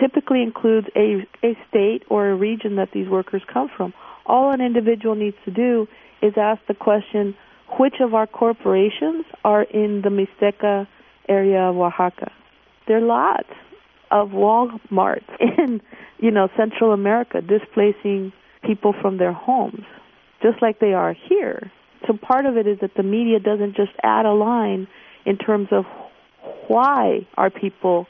typically includes a, a state or a region that these workers come from. All an individual needs to do is ask the question, which of our corporations are in the Mixteca area of Oaxaca? There are lots of Walmarts in, you know, Central America displacing people from their homes, just like they are here. So part of it is that the media doesn't just add a line in terms of why are people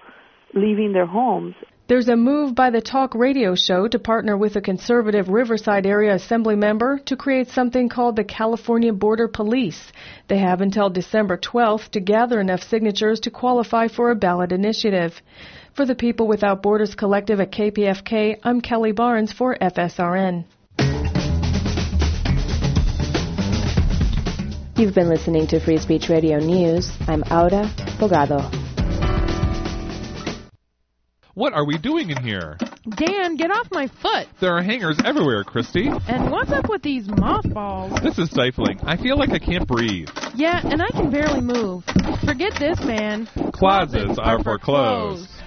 leaving their homes. There's a move by the talk radio show to partner with a conservative Riverside area assembly member to create something called the California Border Police. They have until December 12th to gather enough signatures to qualify for a ballot initiative. For the People Without Borders Collective at KPFK, I'm Kelly Barnes for FSRN. You've been listening to Free Speech Radio News. I'm Aura Bogado. What are we doing in here? Dan, get off my foot. There are hangers everywhere, Christy. And what's up with these mothballs? This is stifling. I feel like I can't breathe. Yeah, and I can barely move. Forget this, man. Closets, Closets are, are, for clothes. clothes.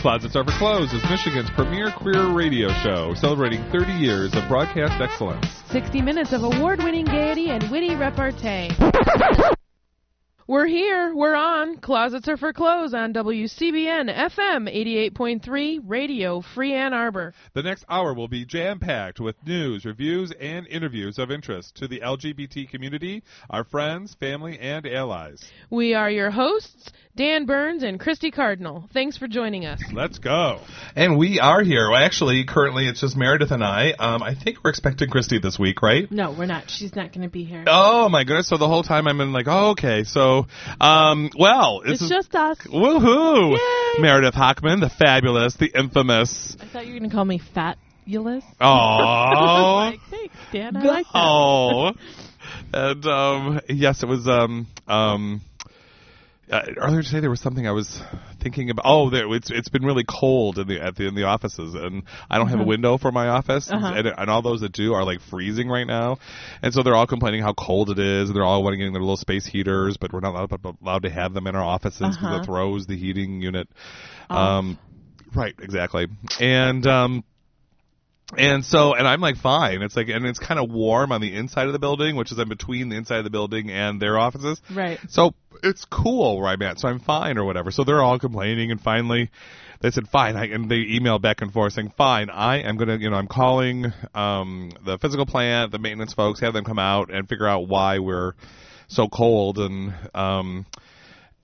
Closets Are for Clothes is Michigan's premier queer radio show, celebrating 30 years of broadcast excellence. 60 minutes of award winning gaiety and witty repartee. We're here. We're on. Closets are for clothes on WCBN FM 88.3 Radio Free Ann Arbor. The next hour will be jam packed with news, reviews, and interviews of interest to the LGBT community, our friends, family, and allies. We are your hosts, Dan Burns and Christy Cardinal. Thanks for joining us. Let's go. And we are here. Well, actually, currently it's just Meredith and I. Um, I think we're expecting Christy this week, right? No, we're not. She's not going to be here. Oh my goodness! So the whole time I'm in like, oh, okay, so um, well, it's is, just us. Woohoo! Yay. Meredith Hockman, the fabulous, the infamous. I thought you were going to call me fat. Oh, like, thanks, Dan. I like that. Oh, and um, yes, it was um, um, uh, earlier today there was something I was thinking about. Oh, there, it's it's been really cold in the at the in the offices, and I don't uh-huh. have a uh-huh. window for my office, uh-huh. and, and all those that do are like freezing right now, and so they're all complaining how cold it is, and they're all wanting getting their little space heaters, but we're not allowed, allowed to have them in our offices because uh-huh. it throws the heating unit. Um, right, exactly, and um and so, and I'm like, fine. It's like, and it's kind of warm on the inside of the building, which is in between the inside of the building and their offices. Right. So it's cool where I'm at, so I'm fine or whatever. So they're all complaining, and finally, they said, fine. I, and they emailed back and forth saying, fine, I am gonna, you know, I'm calling um, the physical plant, the maintenance folks, have them come out and figure out why we're so cold and. um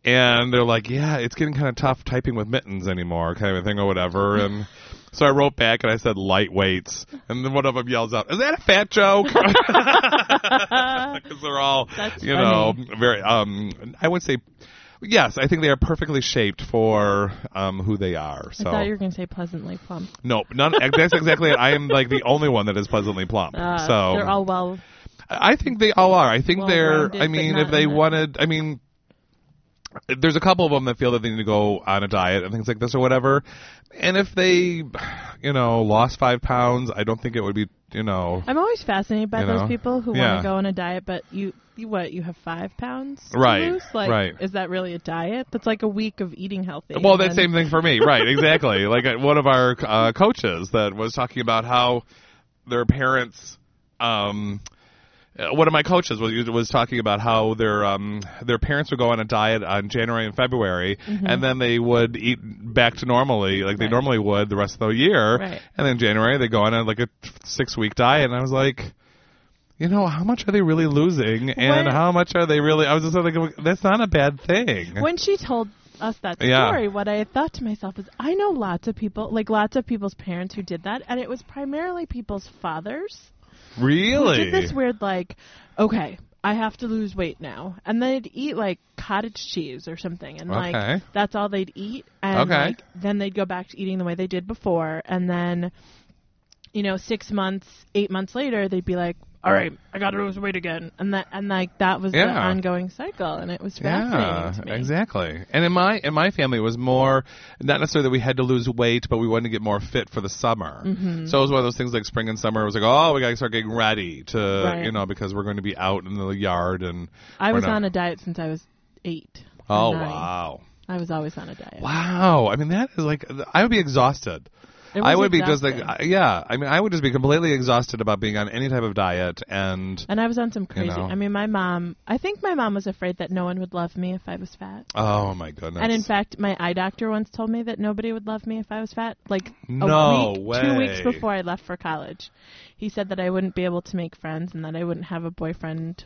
and they're like, yeah, it's getting kind of tough typing with mittens anymore, kind of thing or whatever. And so I wrote back and I said lightweights, and then one of them yells out, "Is that a fat joke?" Because they're all, That's you funny. know, very. Um, I would say. Yes, I think they are perfectly shaped for um, who they are. So. I thought you were going to say pleasantly plump. No, none. That's exactly it. I am like the only one that is pleasantly plump. Uh, so they're all well. I think they all are. I think well they're. I mean, if they wanted, I mean, there's a couple of them that feel that they need to go on a diet and things like this or whatever. And if they, you know, lost five pounds, I don't think it would be, you know. I'm always fascinated by those know? people who yeah. want to go on a diet, but you, you what? You have five pounds right? Lose? Like, right. Is that really a diet? That's like a week of eating healthy. Well, that same thing for me, right? Exactly. like uh, one of our uh, coaches that was talking about how their parents. Um, one of my coaches was was talking about how their um their parents would go on a diet on January and February, mm-hmm. and then they would eat back to normally like they right. normally would the rest of the year, right. and then January they go on a, like a six week diet, and I was like. You know how much are they really losing, and when, how much are they really? I was just like, that's not a bad thing. When she told us that story, yeah. what I thought to myself is, I know lots of people, like lots of people's parents who did that, and it was primarily people's fathers Really? Did this weird like, okay, I have to lose weight now, and they'd eat like cottage cheese or something, and Okay. like that's all they'd eat, and Okay. like then they'd go back to eating the way they did before, and then, you know, six months, eight months later, they'd be like, all right, I got to lose weight again, and that and like that was the ongoing cycle, and it was fascinating Yeah, to me. exactly. And in my in my family, it was more not necessarily that we had to lose weight, but we wanted to get more fit for the summer. Mm-hmm. So it was one of those things like spring and summer. It was like, oh, we got to start getting ready to, Right. you know, because we're going to be out in the yard and. I was not- on a diet since I was eight. Oh nine. wow! I was always on a diet. Wow. I mean, that is like I would be exhausted. I would be just like, yeah. I mean, I would just be completely exhausted about being on any type of diet, and And I was on some crazy. know. I mean, my mom. I think my mom was afraid that no one would love me if I was fat. oh my goodness. And in fact, my eye doctor once told me that nobody would love me if I was fat. Like a No week, two weeks before I left for college, he said that I wouldn't be able to make friends and that I wouldn't have a boyfriend,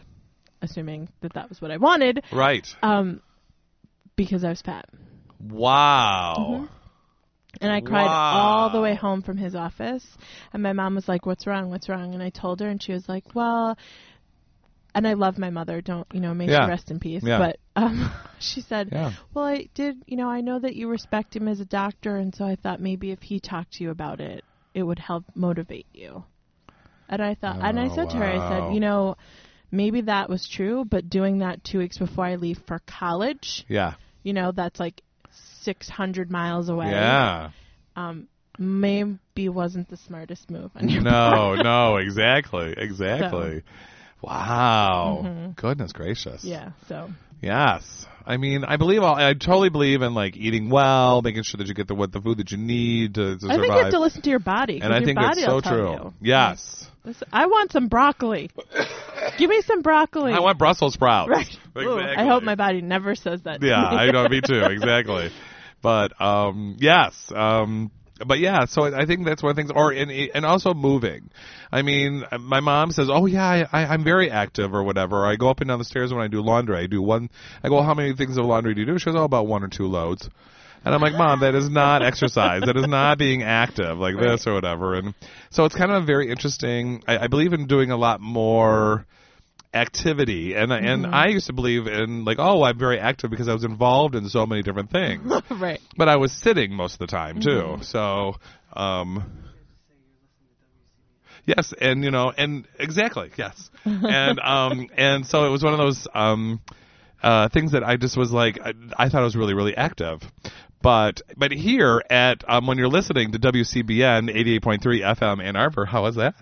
assuming that that was what I wanted, right. um, because I was fat. Wow. Mm-hmm. And I cried Wow. all the way home from his office. And my mom was like, "What's wrong? What's wrong?" And I told her, and she was like, "Well." And I love my mother. Don't you know? May Yeah. she rest in peace. Yeah. But um, she said, Yeah. "Well, I did. You know, I know that you respect him as a doctor, and so I thought maybe if he talked to you about it, it would help motivate you." And I thought, and I Oh, said to her, I said, "You know, maybe that was true, but doing that two weeks before I leave for college, Yeah. you know, that's like 600 miles away." Yeah. um, maybe wasn't the smartest move on your No, no, exactly, exactly. Wow. Goodness gracious. Mm-hmm. Yeah, so Yes. I mean, I believe all, I totally believe in like eating well, making sure that you get the what the food that you need to, to I survive. think you have to listen to your body. and I your think body it's so will tell true. you. Yes. Listen, I want some broccoli. Give me some broccoli. I want Brussels sprouts. Right. Exactly. Ooh, I hope my body never says that. to Yeah, me. I know. Me too. Exactly. But um, yes. Um, but yeah, so I think that's one of the things, or and and also moving. I mean, my mom says, "Oh yeah, I, I, I'm very active or whatever." I go up and down the stairs when I do laundry. I do one. I go, well, "How many things of laundry do you do?" She goes, "Oh, about one or two loads." And I'm like, Mom, that is not exercise. That is not being active like this or whatever. And so it's kind of a very interesting. I, I believe in doing a lot more activity. And and I used to believe in like oh I'm very active because I was involved in so many different things. Right. but I was sitting most of the time too. So um yes and you know and exactly yes. And um and so it was one of those um uh things that I just was like I, I thought I was really really active but but here at um, when you're listening to WCBN 88.3 FM Ann Arbor, how was that?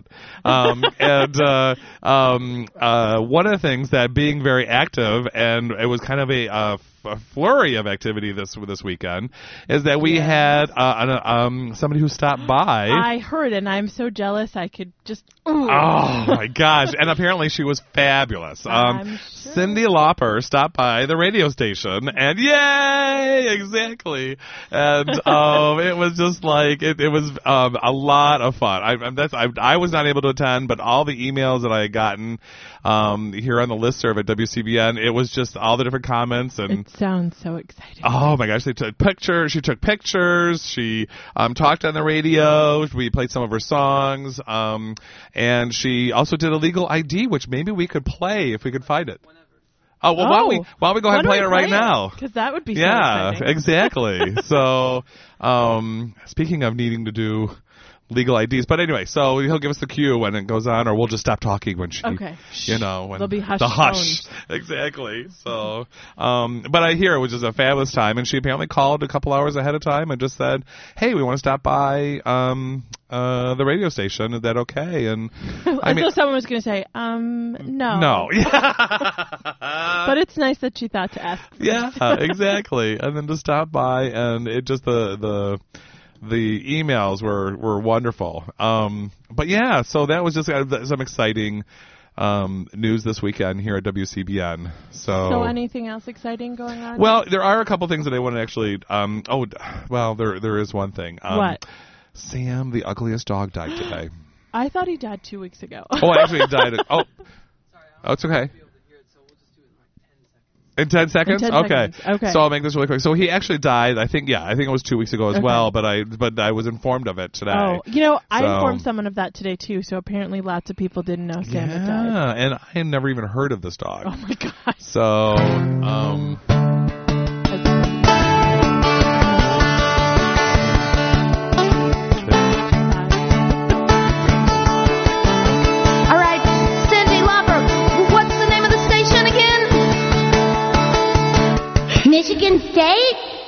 Um, and uh, um, uh, one of the things that being very active and it was kind of a, uh, a flurry of activity this this weekend is that we had uh, an, um, somebody who stopped by. I heard, and I'm so jealous. I could just. Ooh. Oh my gosh! And apparently she was fabulous. Um, sure. Cyndi Lauper stopped by the radio station, and yay! Exactly. And um, it was just like it, it was um, a lot of fun. I, that's I, I was not able to attend, but all the emails that I had gotten um, here on the listserv at WCBN, it was just all the different comments and. It sounds so exciting. Oh my gosh, they took pictures. She took pictures. She um, talked on the radio. We played some of her songs. Um, and she also did a legal ID, which maybe we could play if we could find it. Oh, well, why don't we, why don't we go ahead and play it right now? Because that would be so Yeah, exciting. exactly. so, um, speaking of needing to do legal IDs, but anyway, so he'll give us the cue when it goes on, or we'll just stop talking when she, Okay. you know, when There'll be hushed the hush, exactly. So, um, but I hear it was just a fabulous time, and she apparently called a couple hours ahead of time and just said, "Hey, we want to stop by um, uh, the radio station. Is that okay?" And I As mean, though someone was going to say, um, no. no, But it's nice that she thought to ask. yeah, exactly. And then to stop by, and it just the the the emails were were wonderful. Um, but yeah, so that was just uh, some exciting um, news this weekend here at WCBN. So. So anything else exciting going on? well, there are a couple things that I want to actually. Um, oh, well, there there is one thing. Um, What? Sam, the ugliest dog, died today. I thought he died two weeks ago. Oh, actually, he died. Oh, oh, it's okay. In ten seconds? 10 okay. seconds, okay. So I'll make this really quick. So he actually died. I think yeah, I think it was two weeks ago as Okay. well. But I but I was informed of it today. Oh, you know, I So- informed someone of that today too. So apparently, lots of people didn't know Sam had died. yeah, and I had never even heard of this dog. Oh my god! So um,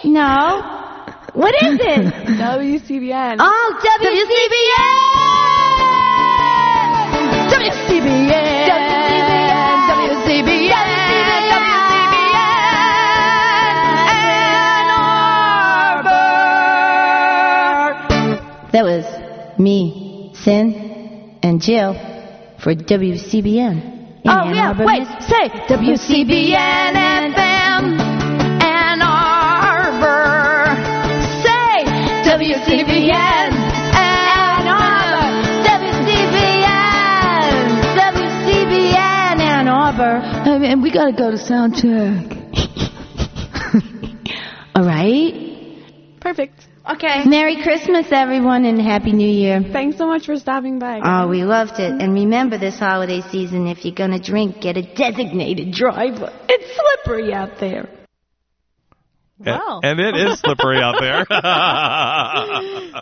No. What is it? WCBN. Oh, WCBN! WCBN! WCBN! That was me, Sin, and Jill for WCBN. In Oh, Ann yeah, Arbor, wait, Miss- say WCBN FM WCBN Ann Arbor. WCBN. WCBN Ann Arbor. I mean, we gotta go to sound check. All right. Perfect. Okay. Merry Christmas, everyone, and Happy New Year. Thanks so much for stopping by. Oh, we loved it. And remember this holiday season, if you're gonna drink, get a designated driver. It's slippery out there. Wow. And, and it is slippery out there.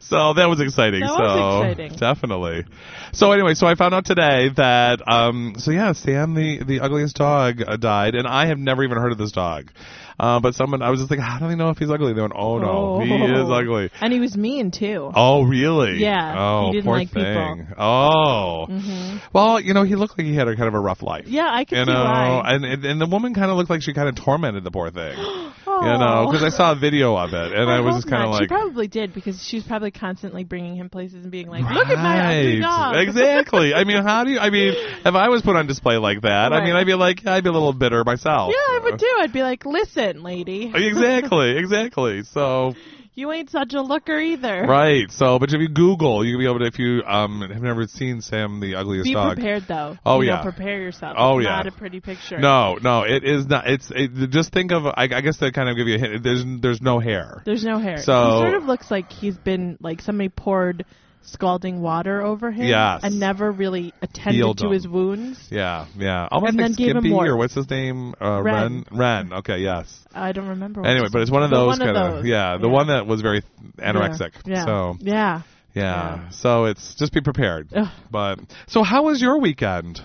so that was exciting. That so was exciting. definitely. So anyway, so I found out today that um so yeah, Sam the the ugliest dog uh, died and I have never even heard of this dog. Uh, but someone I was just like, how do they know if he's ugly? They went, oh no, he is ugly. And he was mean too. Oh really? Yeah, Oh, he didn't poor like thing. people. Oh. hmm Well, you know, he looked like he had a kind of a rough life. Yeah, I can You see know, why. and and and the woman kind of looked like she kind of tormented the poor thing. You know, because I saw a video of it, and I, was just kind of like, she probably did because she's probably constantly bringing him places and being like, "Look at my ugly dog." exactly. I mean, how do you? I mean, if I was put on display like that, I mean, I'd be like, I'd be a little bitter myself. Yeah, I would too. I'd be like, "Listen, lady, Exactly, exactly. So, you ain't such a looker either." right. So, but if you Google, you'll be able to. If you um have never seen Sam the ugliest Be dog. prepared though. Oh, You know, yeah. prepare yourself. Oh, It's yeah. Not a pretty picture. No, no, it is not. It's it, just think of. I, I guess to kind of give you a hint. There's there's no hair. There's no hair. So- he sort of looks like he's been like somebody poured scalding water over him Yes. and never really attended Healed to him. his wounds. Yeah, yeah. Almost And like then gave him more. or what's his name? Uh, Ren. Ren. Okay, yes. I don't remember. what Anyway, but it's one of those kind of yeah, the Yeah. one that was very anorexic. Yeah. So Yeah. yeah. Yeah. so it's just be prepared. Ugh. But so how was your weekend?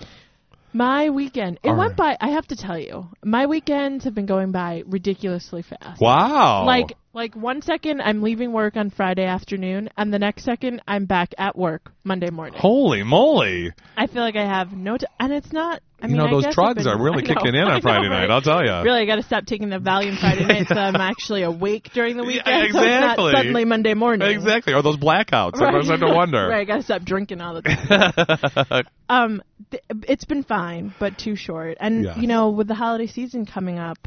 My weekend. It All went right. by I have to tell you. My weekends have been going by ridiculously fast. Wow. Like like one second I'm leaving work on Friday afternoon and the next second I'm back at work Monday morning. holy moly! I feel like I have no t- and it's not I you mean know I those guess I've drugs been- are really know, kicking in on know, Friday right? night. I'll tell you. Really, I got to stop taking the Valium Friday night so I'm actually awake during the Yeah, weekend. So not exactly. suddenly Monday morning. Exactly. Or those blackouts. I was starting to wonder. right, I got to stop drinking all the time. um, th- it's been fine, but too short. And you know, with the holiday season coming up,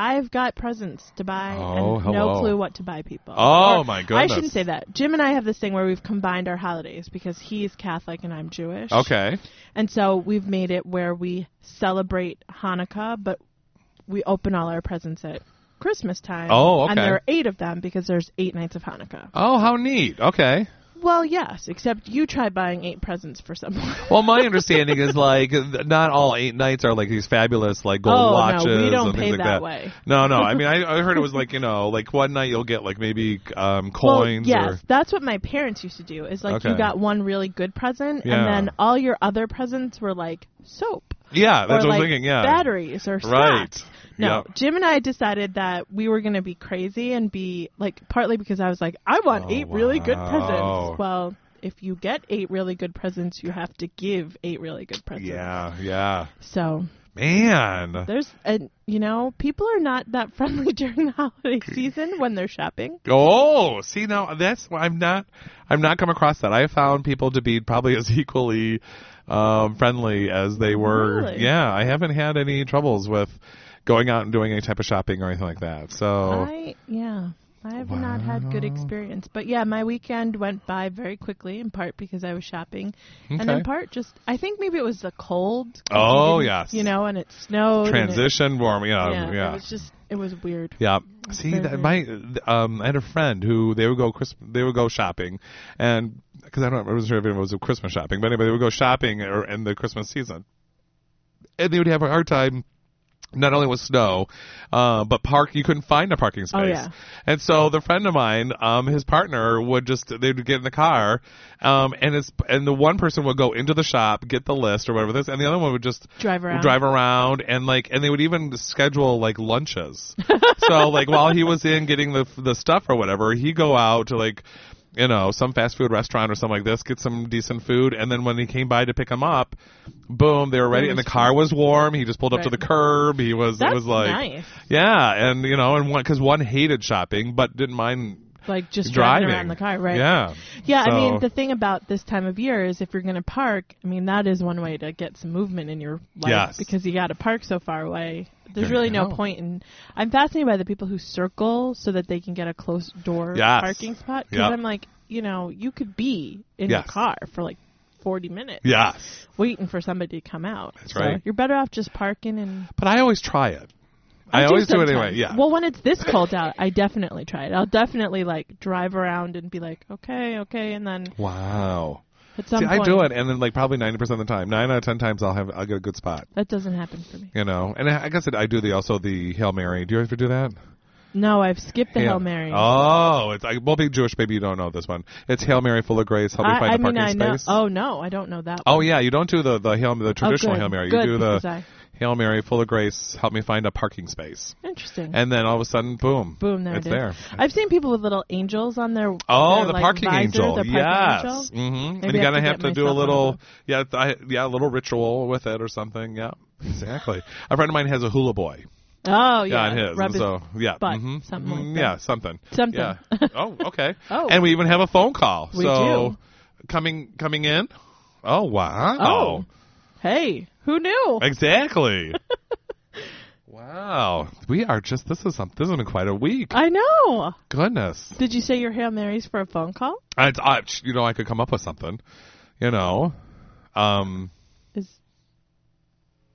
I've got presents to buy Oh, and hello. no clue what to buy people. Oh, Or- my goodness! I shouldn't say that. Jim and I have this thing where we've combined our holidays because he's Catholic and I'm Jewish. okay. And so we've made it where we celebrate Hanukkah, but we open all our presents at Christmas time. Oh, okay. And there are eight of them because there's eight nights of Hanukkah. Oh, how neat. Okay. Well, yes, except you try buying eight presents for someone. Well, my understanding is like not all eight nights are like these fabulous like gold Oh, no, watches we don't and pay things like that that. way. No, no. I mean, I, I heard it was like you know, like one night you'll get like maybe um, coins well, yes, or that's what my parents used to do. Is like you got one really good present, Yeah. and then all your other presents were like soap yeah, that's or what I like was thinking. Yeah, batteries or Right. No, Yep. Jim and I decided that we were going to be crazy and be like partly because I was like, I want Oh, eight really good presents. Well, if you get eight really good presents, you have to give eight really good presents. Yeah, yeah. So Man. there's, and you know, people are not that friendly during the holiday season when they're shopping. Oh, see now that's why I'm not I'm not come across that. I found people to be probably as equally um, friendly as they were. Really? Yeah, I haven't had any troubles with going out and doing any type of shopping or anything like that. So I yeah. I have not had good experience. But yeah, my weekend went by very quickly in part because I was shopping and in part just I think maybe it was the cold. Oh, yes. You know, and it snowed. and it- transition warm. Yeah, yeah, yeah. It was just it was weird. Yeah. See, that my um, I had a friend who they would go they would go shopping, and because I don't I wasn't sure if it was a Christmas shopping, but anyway, they would go shopping or in the Christmas season, and they would have a hard time not only was snow, uh, but park you couldn't find a parking space. Oh, yeah. And so the friend of mine, um, his partner would just they'd get in the car, um, and it's and the one person would go into the shop, get the list or whatever this, and the other one would just Drive around. drive around, and like and they would even schedule like lunches. so like while he was in getting the the stuff or whatever, he'd go out to like you know, some fast food restaurant or something like this, get some decent food, and then when he came by to pick him up, boom, they were ready, and the car was warm. He just pulled up to the curb. He was, That's it was like, nice. yeah, and you know, and one because one hated shopping but didn't mind Like just driving around the car, right? Yeah, Yeah, I mean, the thing about this time of year is if you're going to park, I mean, that is one way to get some movement in your life Yes. because you got to park so far away. There's There really no point in. I'm fascinated by the people who circle so that they can get a close door Yes. parking spot because Yep. I'm like, you know, you could be in Yes. your car for like 40 minutes yes. waiting for somebody to come out. That's So right. You're better off just parking and. But I always try it. I, always do it anyway. Yeah. Well, when it's this cold out, I definitely try it. I'll definitely like drive around and be like, okay, okay, and then wow. at some See, point, I do it, and then like probably ninety percent of the time, nine out of ten times, I'll have I'll get a good spot. That doesn't happen for me. You know, and I I guess it, I do the also the hail mary. Do you ever do that? No, I've skipped the Hail Mary. Oh, it's I, well, being Jewish, maybe you don't know this one. It's Hail Mary, full of grace. Help me I, find I the mean, parking I know. space. Oh no, I don't know that. Oh one. yeah, you don't do the the hail the oh, traditional good. hail mary. Good, you do the I- hail mary, full of grace. Help me find a parking space. Interesting. And then all of a sudden, boom, Boom, there it's it is. there. I've seen people with little angels on their Oh, their, the like, parking visor, angel. the parking yes. angel. hmm And you have gotta have to do a myself one of little, yeah, I, yeah, a little ritual with it or something. Yeah, exactly. a friend of mine has a hula boy. Oh yeah, on his. Rub his so yeah, mhm, something like mhm, that. yeah, something, Something. Yeah. Oh, okay. Oh. and we even have a phone call. We so do. coming coming in. Oh wow. Oh. Hey, who knew? Exactly. wow. We are just this is some this has been quite a week. I know. Goodness. Did you say your Hail Marys for a phone call? I, I, you know I could come up with something. You know. Um Is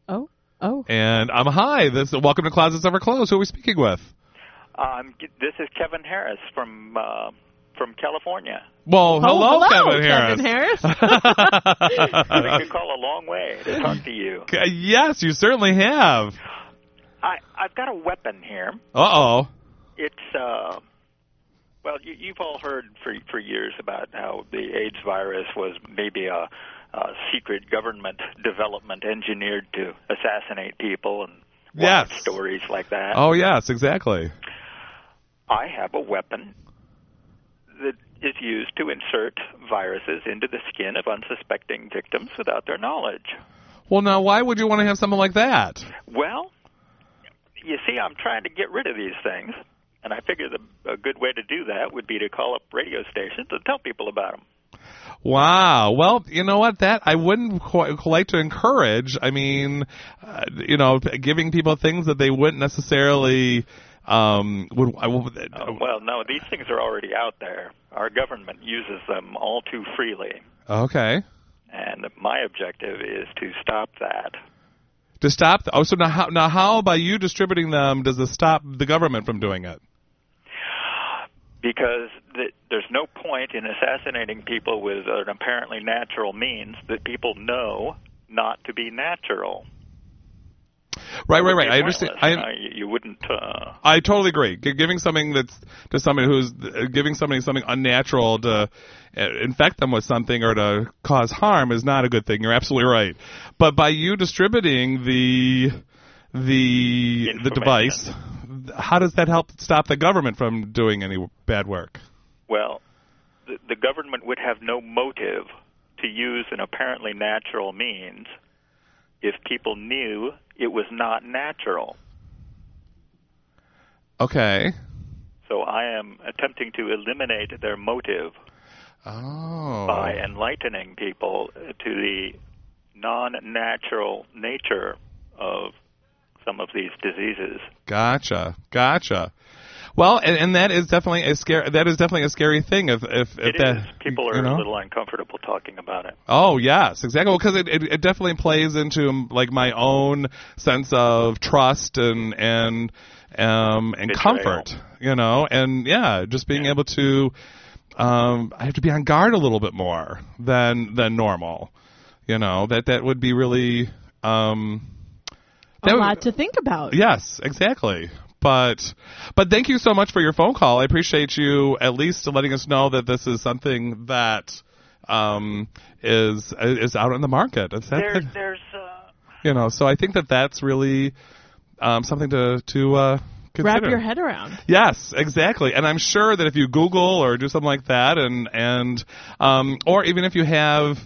oh oh and I'm hi. This welcome to Closets Ever Closed. Who are we speaking with? Um, this is Kevin Harris from uh, from California. Well, hello, oh, hello, Kevin Harris. Harris. we could call a long way to talk to you. Yes, you certainly have. I I've got a weapon here. Uh oh. It's uh, well, you, you've all heard for for years about how the AIDS virus was maybe a, a secret government development engineered to assassinate people and Yes. stories like that. Oh yes, exactly. I have a weapon that is used to insert viruses into the skin of unsuspecting victims without their knowledge. Well, now why would you want to have something like that? Well, you see, I'm trying to get rid of these things, and I figure the, a good way to do that would be to call up radio stations and tell people about them. Wow. Well, you know what? That I wouldn't quite like to encourage. I mean, uh, you know, giving people things that they wouldn't necessarily um would. I would Uh, well, no, these things are already out there. Our government uses them all too freely, okay. and my objective is to stop that. To stop. Oh, so now how, now how by you distributing them does this stop the government from doing it? because th- there's no point in assassinating people with an apparently natural means that people know not to be natural. Right, right, right. I understand. I, you, wouldn't. Uh, I totally agree. G- giving something that's to somebody who's uh, giving somebody something unnatural to uh, infect them with something or to cause harm is not a good thing. You're absolutely right. But by you distributing the the the device, how does that help stop the government from doing any bad work? well, the, the government would have no motive to use an apparently natural means if people knew it was not natural. Okay. So I am attempting to eliminate their motive Oh. by enlightening people to the non-natural nature of some of these diseases. Gotcha. Gotcha. Well, and, and that is definitely a scary. That is definitely a scary thing. If if, if that is. People you are know? a little uncomfortable talking about it. Oh yes, exactly. Because it, it it definitely plays into um, like my own sense of trust and and um and Betrayal. comfort, you know, and yeah, just being able to um I have to be on guard a little bit more than than normal, you know. That that would be really um a That would- lot to think about. Yes, exactly. But but thank you so much for your phone call. I appreciate you at least letting us know that this is something that um, is is out in the market. It's that, There, there's uh, you know, so I think that that's really um, something to to uh, consider. Wrap your head around. Yes, exactly. And I'm sure that if you Google or do something like that, and and um, or even if you have,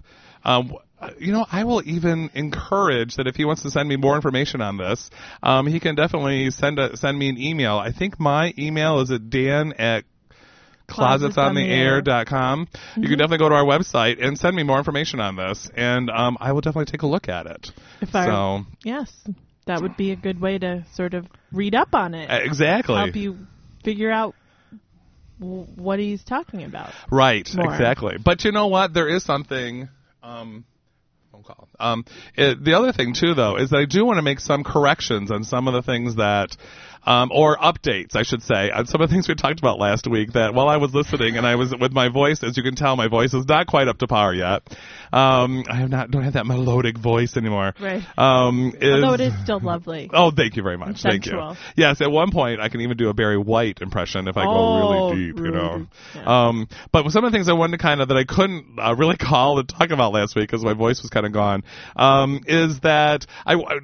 um, you know, I will even encourage that if he wants to send me more information on this, um, he can definitely send a, send me an email. I think my email is at dan at closetsontheair.com. Mm-hmm. You can definitely go to our website and send me more information on this, and um, I will definitely take a look at it. If I, so yes, that would be a good way to sort of read up on it. uh, exactly. Help you figure out w- what he's talking about. Right, more. exactly. But you know what? There is something. Um, phone call. Um, it, the other thing too, though, is that I do want to make some corrections on some of the things that. Um, or updates, I should say, on some of the things we talked about last week. That while I was listening and I was with my voice, as you can tell, my voice is not quite up to par yet. Um, I have not don't have that melodic voice anymore. Right. Um, is, Although it is still lovely. Oh, thank you very much. Thank you. Yes, at one point I can even do a Barry White impression if I Oh, go really deep, you know. deep. Yeah. Um, but some of the things I wanted to kind of that I couldn't uh, really call and talk about last week because my voice was kind of gone um, is that I, uh,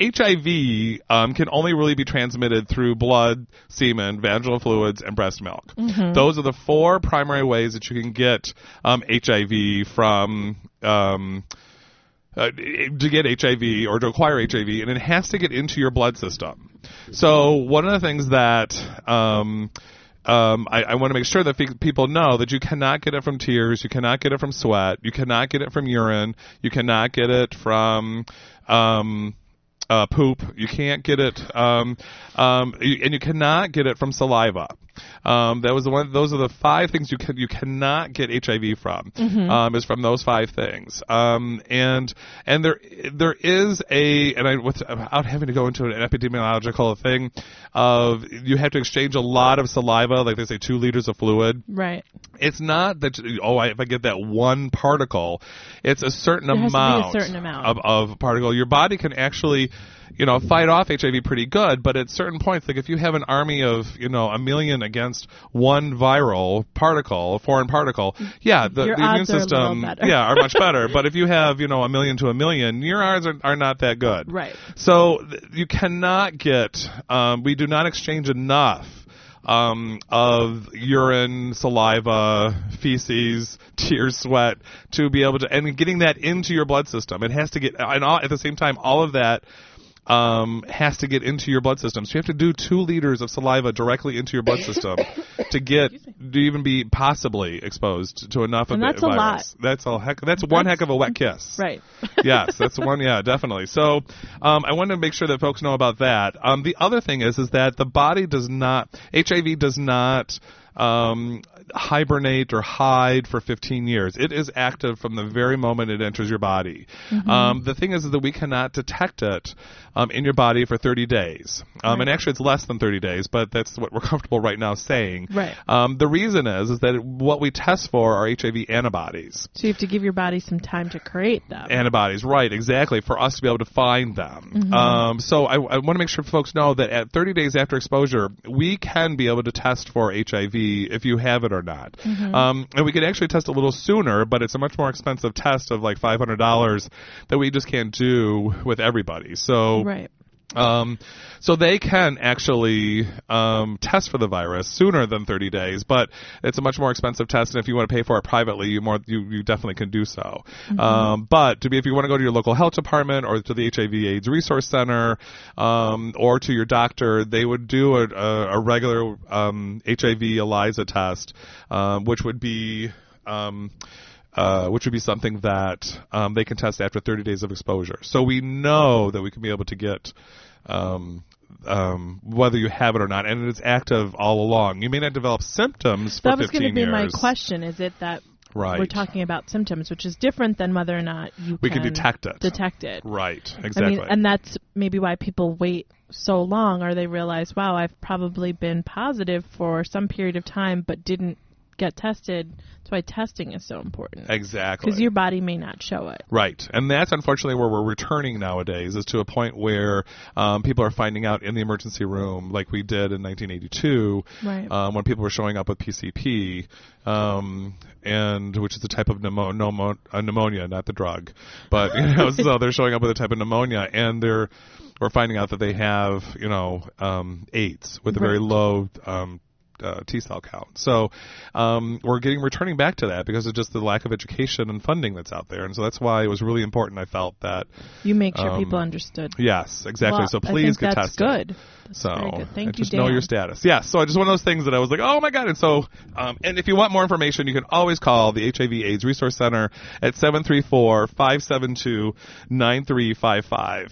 HIV um, can only really be transmitted through blood, semen, vaginal fluids, and breast milk. Mm-hmm. Those are the four primary ways that you can get um, HIV from. Um, uh, to get HIV or to acquire HIV, and it has to get into your blood system. So one of the things that um, um, I, I want to make sure that fe- people know that you cannot get it from tears, you cannot get it from sweat, you cannot get it from urine, you cannot get it from um, uh, poop, you can't get it, um, um, and you cannot get it from saliva. Um, that was the one. Those are the five things you can you cannot get HIV from. Um, is from those five things. Um, and and there there is a and I without having to go into an epidemiological thing of you have to exchange a lot of saliva, like they say, two liters of fluid. Right. It's not that oh, I, if I get that one particle, it's a certain There has to be a amount, certain amount. of of particle. Your body can actually, you know, fight off HIV pretty good, but at certain points, like if you have an army of you know a million against one viral particle, a foreign particle, yeah, the, the immune are system, better. yeah, are much better. but if you have you know a million to a million, your odds are, are not that good. Right. So th- you cannot get. Um, we do not exchange enough um, of urine, saliva, feces, tears, sweat to be able to, and getting that into your blood system. It has to get, and all, at the same time, all of that um, has to get into your blood system. So you have to do two liters of saliva directly into your blood system to get to even be possibly exposed to enough And of that's the a lot. That's a heck. That's one heck of a wet kiss Right. yes, that's one. Yeah, definitely. So, um, I want to make sure that folks know about that. Um, the other thing is, is that the body does not HIV does not um, hibernate or hide for 15 years. It is active from the very moment it enters your body. Um, the thing is, is that we cannot detect it um, in your body for 30 days. Um, And actually, it's less than 30 days, but that's what we're comfortable right now saying. Right. Um, the reason is, is that what we test for are HIV antibodies So you have to give your body some time to create them. antibodies, right? Exactly, for us to be able to find them. Um, so I, I want to make sure folks know that at 30 days after exposure, we can be able to test for HIV if you have it or not. Um, and we could actually test a little sooner, but it's a much more expensive test of like $500 that we just can't do with everybody. So right. Um, so they can actually um, test for the virus sooner than 30 days, but it's a much more expensive test. And if you want to pay for it privately, you more you, you definitely can do so. Um, but to be if you want to go to your local health department or to the HIV/AIDS Resource Center um, or to your doctor, they would do a, a, a regular um, HIV ELISA test, um, which would be um, uh, which would be something that um, they can test after 30 days of exposure. So we know that we can be able to get um, um, whether you have it or not, and it's active all along. You may not develop symptoms for That was going to be my question. Is it that Right. we're talking about symptoms, which is different than whether or not you We can detect it. Detect it. Right, I exactly. mean, and that's maybe why people wait so long, or they realize, wow, I've probably been positive for some period of time, but didn't get tested. That's why testing is so important. Exactly. Because your body may not show it. Right, and that's unfortunately where we're returning nowadays, is to a point where um, people are finding out in the emergency room, like we did in 1982, Right. um, when people were showing up with PCP, um, and which is a type of pneumo- pneumo- uh, pneumonia, not the drug, but you know, so they're showing up with a type of pneumonia, and they're we're finding out that they have, you know, um, AIDS with a very low um, uh, T cell count. So um, we're getting returning back to that because of just the lack of education and funding that's out there, and so that's why it was really important. I felt that You make sure Um, people understood. yes, exactly. Well, so please get that's tested. good. That's So very good. Thank you, just know your status. Yeah. So I just one of those things that I was like, oh my god. And so, um, and if you want more information, you can always call the HIV/AIDS Resource Center at 734-572-9355.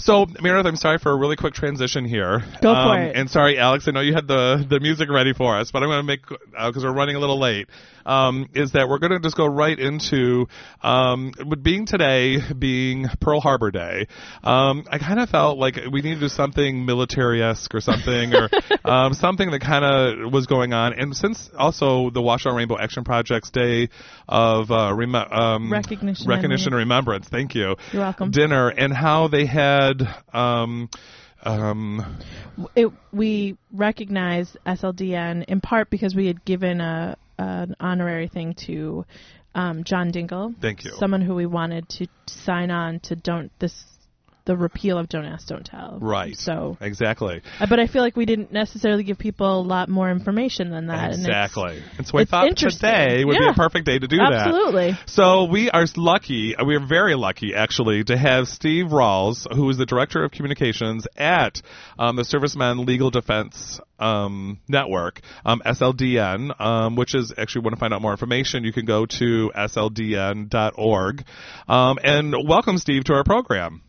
So, Meredith, I'm sorry for a really quick transition here. Go for Um, it. And sorry, Alex, I know you had the the music ready for us, but I'm going to make because we're running a little late. Um, is that we're going to just go right into um, with being today being Pearl Harbor Day. Um, I kind of felt like we needed to do something military esque or something, or um, something that kind of was going on. And since also the Washtenaw Rainbow Action Project's Day of uh, rem- um, Recognition and recognition, and remembrance. Thank you. You're welcome. Dinner and how they had. Um, um, it, we recognized SLDN in part because we had given a an honorary thing to um, John Dingell. Thank you. Someone who we wanted to sign on to don't this the repeal of Don't Ask, Don't Tell. right. So, exactly. uh, but I feel like we didn't necessarily give people a lot more information than that. and Exactly. And so I thought today would be a perfect day to do that. Absolutely. So we are lucky, we are very lucky actually, to have Steve Ralls, who is the Director of Communications at um, the Servicemembers Legal Defense um, Network, um, SLDN, um, which is actually want to find out more information, you can go to sldn.org. Um, and welcome, Steve, to our program.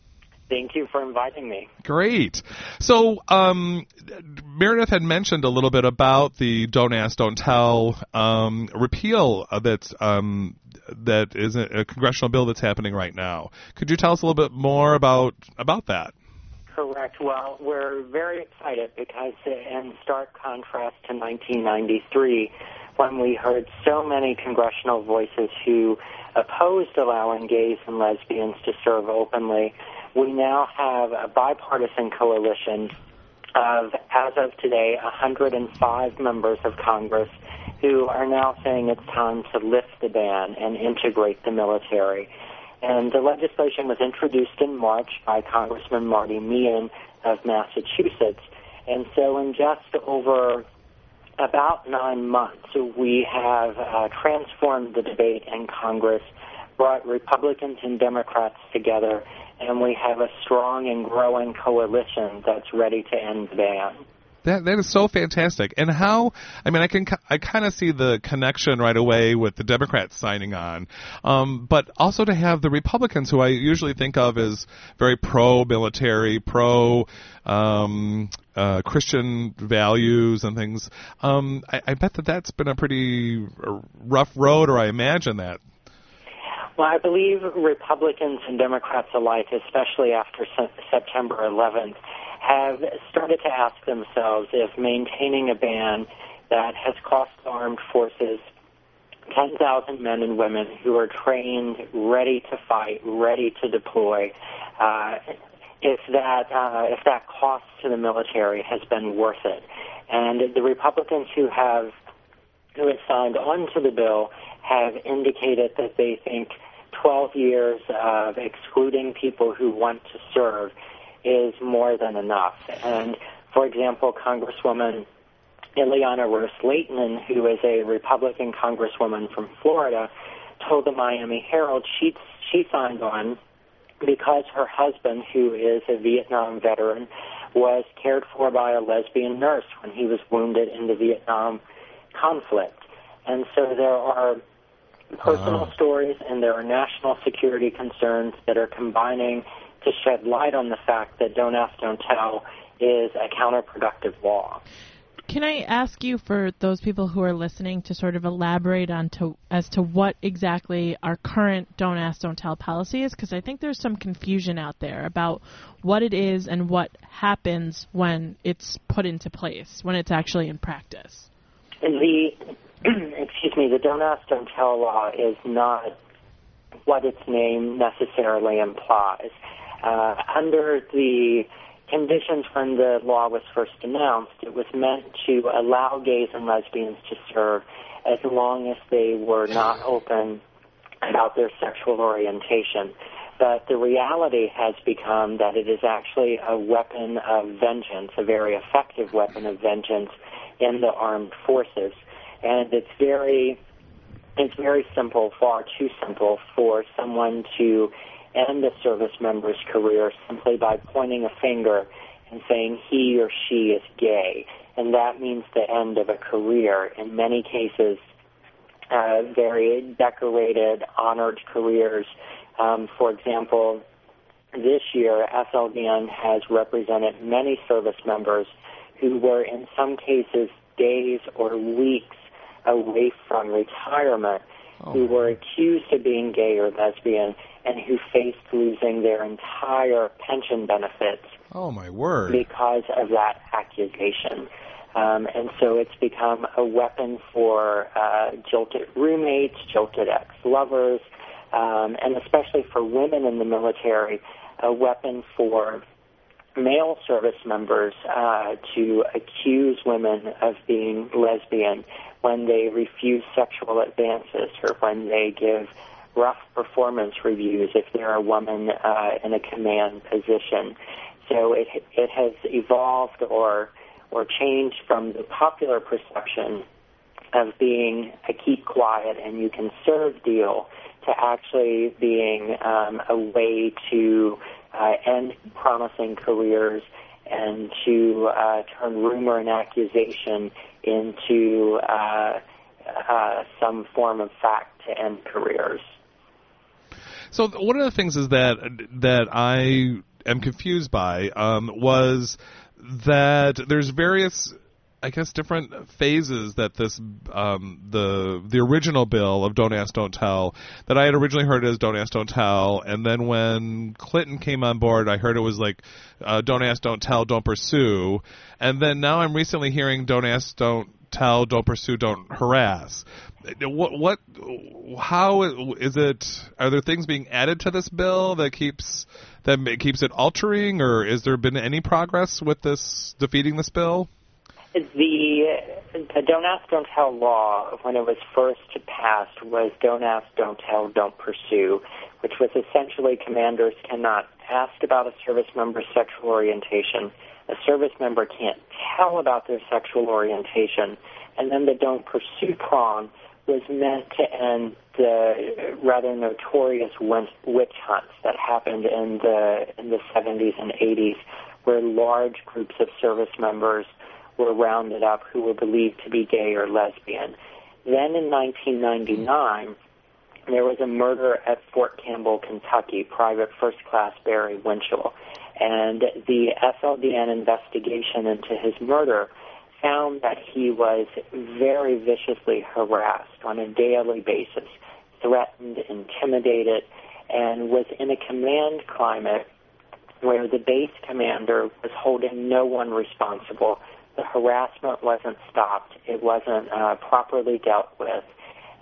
Thank you for inviting me. Great. So, um, Meredith had mentioned a little bit about the "Don't Ask, Don't Tell" um, repeal that's um, that is a, congressional bill that's happening right now. Could you tell us a little bit more about about that? Correct. Well, we're very excited because, in stark contrast to 1993, when we heard so many congressional voices who opposed allowing gays and lesbians to serve openly, we now have a bipartisan coalition of, as of today, 105 members of Congress who are now saying it's time to lift the ban and integrate the military. And the legislation was introduced in March by Congressman Marty Meehan of Massachusetts. And so, in just over about nine months, we have uh, transformed the debate in Congress, brought Republicans and Democrats together, and we have a strong and growing coalition that's ready to end the ban. That that is so fantastic. And how? I mean, I can I kind of see the connection right away with the Democrats signing on, um, but also to have the Republicans, who I usually think of as very pro-military, pro. Um, uh, Christian values and things. Um, I, I bet that that's been a pretty rough road, or I imagine that. Well, I believe Republicans and Democrats alike, especially after Se- September 11th, have started to ask themselves if maintaining a ban that has cost the armed forces 10,000 men and women who are trained, ready to fight, ready to deploy, uh, if that uh, if that cost to the military has been worth it. And the Republicans who have who have signed on to the bill have indicated that they think 12 years of excluding people who want to serve is more than enough. And for example, Congresswoman Ileana Ros-Lehtinen, who is a Republican congresswoman from Florida, told the Miami Herald she she signed on because her husband, who is a Vietnam veteran, was cared for by a lesbian nurse when he was wounded in the Vietnam conflict. And so there are personal Wow. stories and there are national security concerns that are combining to shed light on the fact that Don't Ask, Don't Tell is a counterproductive law. Can I ask you for those people who are listening to sort of elaborate on to as to what exactly our current don't ask don't tell policy is because I think there's some confusion out there about what it is and what happens when it's put into place when it's actually in practice. The excuse me, the Don't Ask, Don't Tell law is not what its name necessarily implies. Uh, under the conditions when the law was first announced, it was meant to allow gays and lesbians to serve as long as they were not open about their sexual orientation. But the reality has become that it is actually a weapon of vengeance, a very effective weapon of vengeance in the armed forces. And it's very, it's very simple, far too simple for someone to end a service member's career simply by pointing a finger and saying he or she is gay. And that means the end of a career. In many cases, uh, very decorated, honored careers. Um, for example, this year, SLDN has represented many service members who were, in some cases, days or weeks away from retirement, oh. who were accused of being gay or lesbian, and who faced losing their entire pension benefits. Oh, my word. Because of that accusation. Um, and so it's become a weapon for uh, jilted roommates, jilted ex-lovers, um, and especially for women in the military, a weapon for male service members uh, to accuse women of being lesbian when they refuse sexual advances or when they give rough performance reviews if they're a woman uh, in a command position. So it it has evolved or or changed from the popular perception of being a keep quiet and you can serve deal to actually being um, a way to uh, end promising careers and to uh, turn rumor and accusation into uh, uh, some form of fact to end careers. So one of the things is that that I am confused by um, was that there's various I guess different phases that this um, the the original bill of Don't Ask, Don't Tell that I had originally heard as Don't Ask, Don't Tell, and then when Clinton came on board, I heard it was like uh, Don't Ask, Don't Tell, Don't Pursue, and then now I'm recently hearing Don't Ask, Don't Tell, Don't Pursue, Don't Harass. What what how is it? Are there things being added to this bill that keeps that keeps it altering, or is there been any progress with this defeating this bill? The, the Don't Ask, Don't Tell law, when it was first passed, was Don't Ask, Don't Tell, Don't Pursue, which was essentially commanders cannot ask about a service member's sexual orientation. A service member can't tell about their sexual orientation. And then the Don't Pursue prong was meant to end the rather notorious witch hunts that happened in the in the 70s and 80s, where large groups of service members were rounded up who were believed to be gay or lesbian. Then in 1999, there was a murder at Fort Campbell, Kentucky, Private First Class Barry Winchell. And the SLDN investigation into his murder found that he was very viciously harassed on a daily basis, threatened, intimidated, and was in a command climate where the base commander was holding no one responsible the harassment wasn't stopped, it wasn't uh, properly dealt with.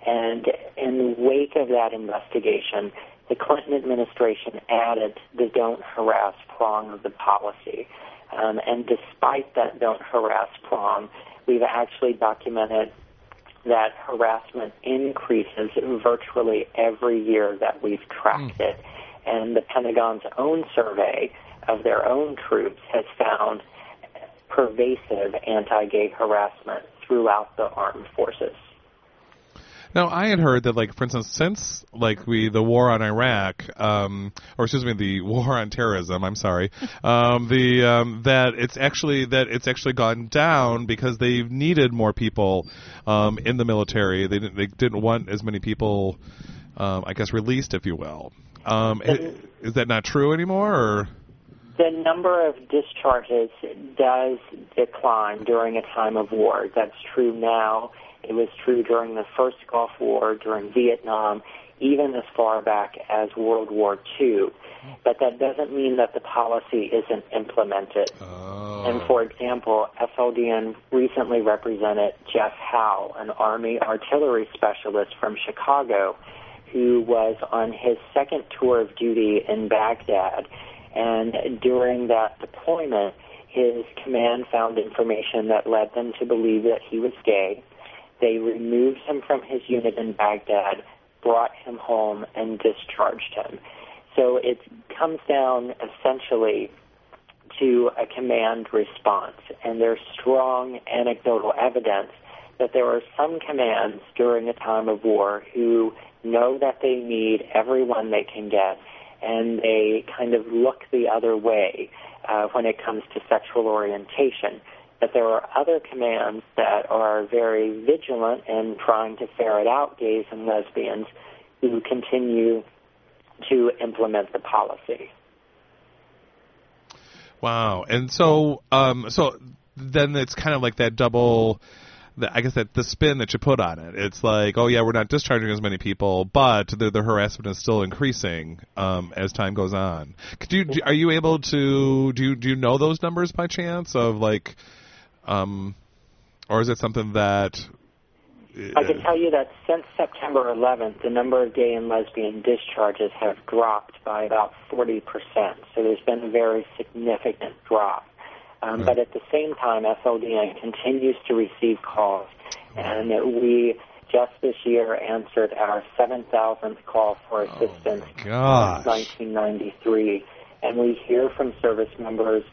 And in the wake of that investigation, the Clinton administration added the don't harass prong of the policy. Um, and despite that don't harass prong, we've actually documented that harassment increases virtually every year that we've tracked mm. it. And the Pentagon's own survey of their own troops has found pervasive anti-gay harassment throughout the armed forces. Now, I had heard that, like, for instance, since like we the war on Iraq, um, or excuse me, the war on terrorism. I'm sorry, um, the um, that it's actually that it's actually gone down because they've needed more people um, in the military. They didn't they didn't want as many people, um, I guess, released, if you will. Um, is, is that not true anymore? Or? The number of discharges does decline during a time of war. That's true now. It was true during the first Gulf War, during Vietnam, even as far back as World War II. But that doesn't mean that the policy isn't implemented. Oh. And for example, SLDN recently represented Jeff Howe, an Army artillery specialist from Chicago, who was on his second tour of duty in Baghdad. And during that deployment, his command found information that led them to believe that he was gay. They removed him from his unit in Baghdad, brought him home, and discharged him. So it comes down essentially to a command response, and there's strong anecdotal evidence that there are some commands during a time of war who know that they need everyone they can get, and they kind of look the other way uh, when it comes to sexual orientation. But there are other commands that are very vigilant in trying to ferret out gays and lesbians who continue to implement the policy. Wow. And so, um, so then it's kind of like that double. I guess that the spin that you put on it, it's like, oh yeah, we're not discharging as many people, but the, the harassment is still increasing um, as time goes on. Could you, are you able to do you, do you know those numbers by chance of like, um, or is it something that I can tell you that since September 11th, the number of gay and lesbian discharges have dropped by about 40%. So there's been a very significant drop. Um, But at the same time, SLDN continues to receive calls, and we just this year answered our 7,000th call for assistance oh since 1993. And we hear from service members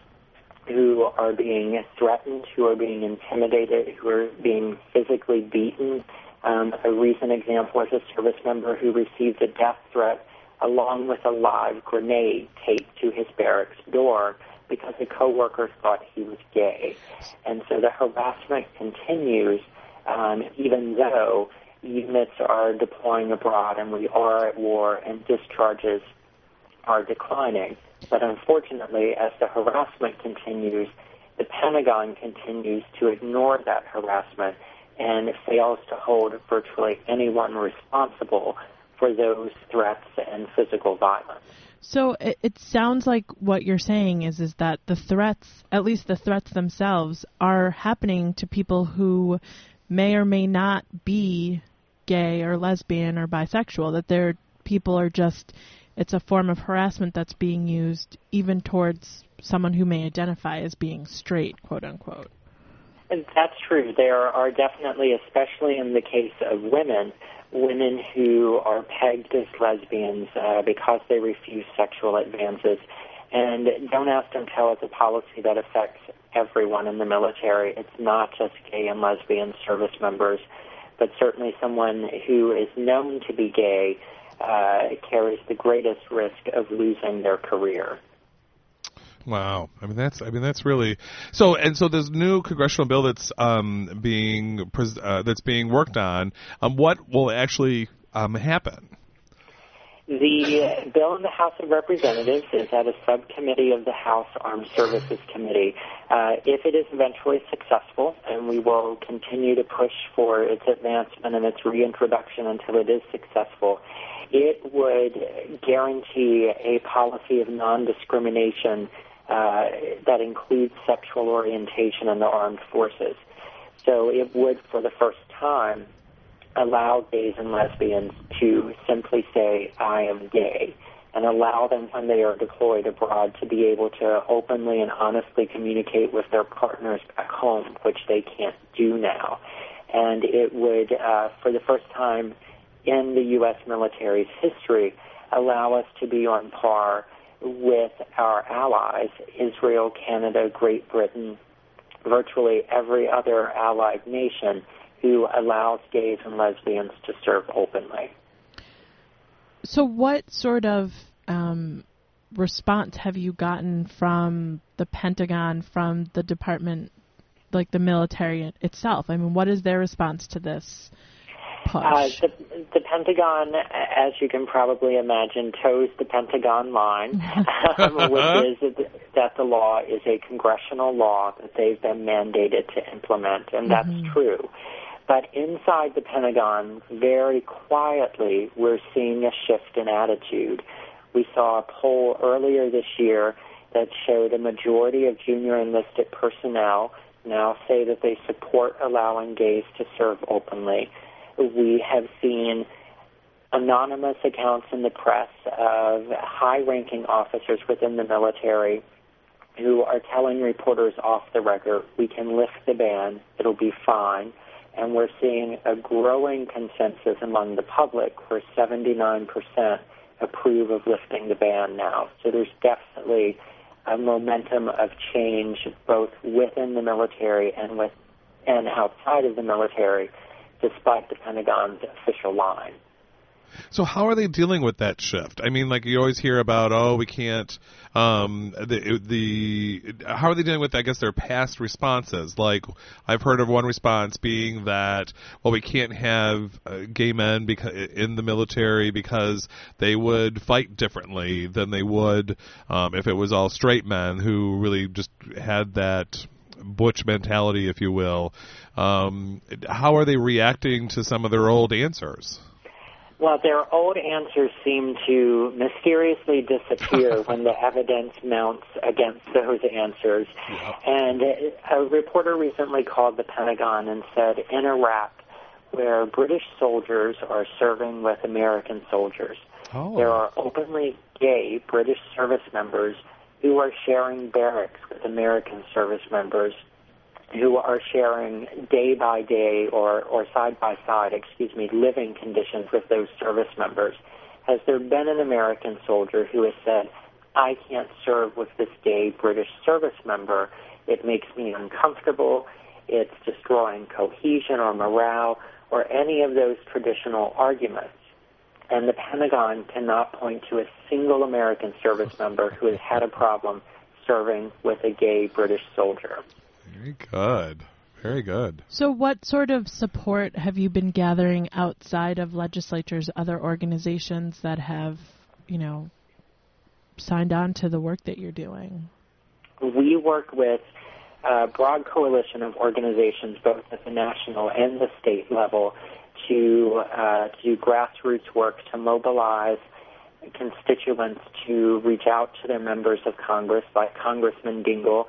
who are being threatened, who are being intimidated, who are being physically beaten. Um, a recent example is a service member who received a death threat along with a live grenade taped to his barracks door because a coworker thought he was gay. And so the harassment continues um, even though units are deploying abroad and we are at war and discharges are declining. But unfortunately, as the harassment continues, the Pentagon continues to ignore that harassment and fails to hold virtually anyone responsible for those threats and physical violence. So it, it, sounds like what you're saying is is that the threats, at least the threats themselves, are happening to people who may or may not be gay or lesbian or bisexual. That their people are just it's a form of harassment that's being used even towards someone who may identify as being straight, quote unquote. And that's true. There are definitely, especially in the case of women, women who are pegged as lesbians uh, because they refuse sexual advances. And don't ask, don't tell is a policy that affects everyone in the military. It's not just gay and lesbian service members, but certainly someone who is known to be gay uh, carries the greatest risk of losing their career. Wow, I mean that's I mean that's really so. And so this new congressional bill that's um, being uh, that's being worked on. Um, what will actually um, happen? The bill in the House of Representatives is at a subcommittee of the House Armed Services Committee. Uh, if it is eventually successful, and we will continue to push for its advancement and its reintroduction until it is successful, it would guarantee a policy of non-discrimination uh, that includes sexual orientation in the armed forces. So it would, for the first time, allow gays and lesbians to simply say, I am gay, and allow them when they are deployed abroad to be able to openly and honestly communicate with their partners back home, which they can't do now. And it would, uh, for the first time, in the U.S. military's history allow us to be on par with our allies, Israel, Canada, Great Britain, virtually every other allied nation who allows gays and lesbians to serve openly. So, what sort of um, response have you gotten from the Pentagon, from the department, like the military itself? I mean, what is their response to this? Uh, the, the Pentagon, as you can probably imagine, toes the Pentagon line, um, which is that the law is a congressional law that they've been mandated to implement, and that's mm-hmm. true. But inside the Pentagon, very quietly, we're seeing a shift in attitude. We saw a poll earlier this year that showed a majority of junior enlisted personnel now say that they support allowing gays to serve openly. We have seen anonymous accounts in the press of high ranking officers within the military who are telling reporters off the record, we can lift the ban, it'll be fine. And we're seeing a growing consensus among the public where 79% approve of lifting the ban now. So there's definitely a momentum of change both within the military and with and outside of the military, despite the Pentagon's official line. So how are they dealing with that shift? I mean, like you always hear about, oh, we can't. Um, the the how are they dealing with? I guess their past responses. Like I've heard of one response being that, well, we can't have uh, gay men because in the military because they would fight differently than they would um, if it was all straight men who really just had that butch mentality, if you will. Um, how are they reacting to some of their old answers? Well, their old answers seem to mysteriously disappear when the evidence mounts against those answers. And a reporter recently called the Pentagon and said in Iraq, where British soldiers are serving with American soldiers, oh. there are openly gay British service members who are sharing barracks with American service members who are sharing day by day or, or side by side, excuse me, living conditions with those service members. Has there been an American soldier who has said, I can't serve with this gay British service member. It makes me uncomfortable. It's destroying cohesion or morale or any of those traditional arguments. And the Pentagon cannot point to a single American service member who has had a problem serving with a gay British soldier. Very good. Very good. So, what sort of support have you been gathering outside of legislatures, other organizations that have, you know, signed on to the work that you're doing? We work with a broad coalition of organizations, both at the national and the state level, to uh, do grassroots work to mobilize constituents to reach out to their members of Congress, like Congressman Dingell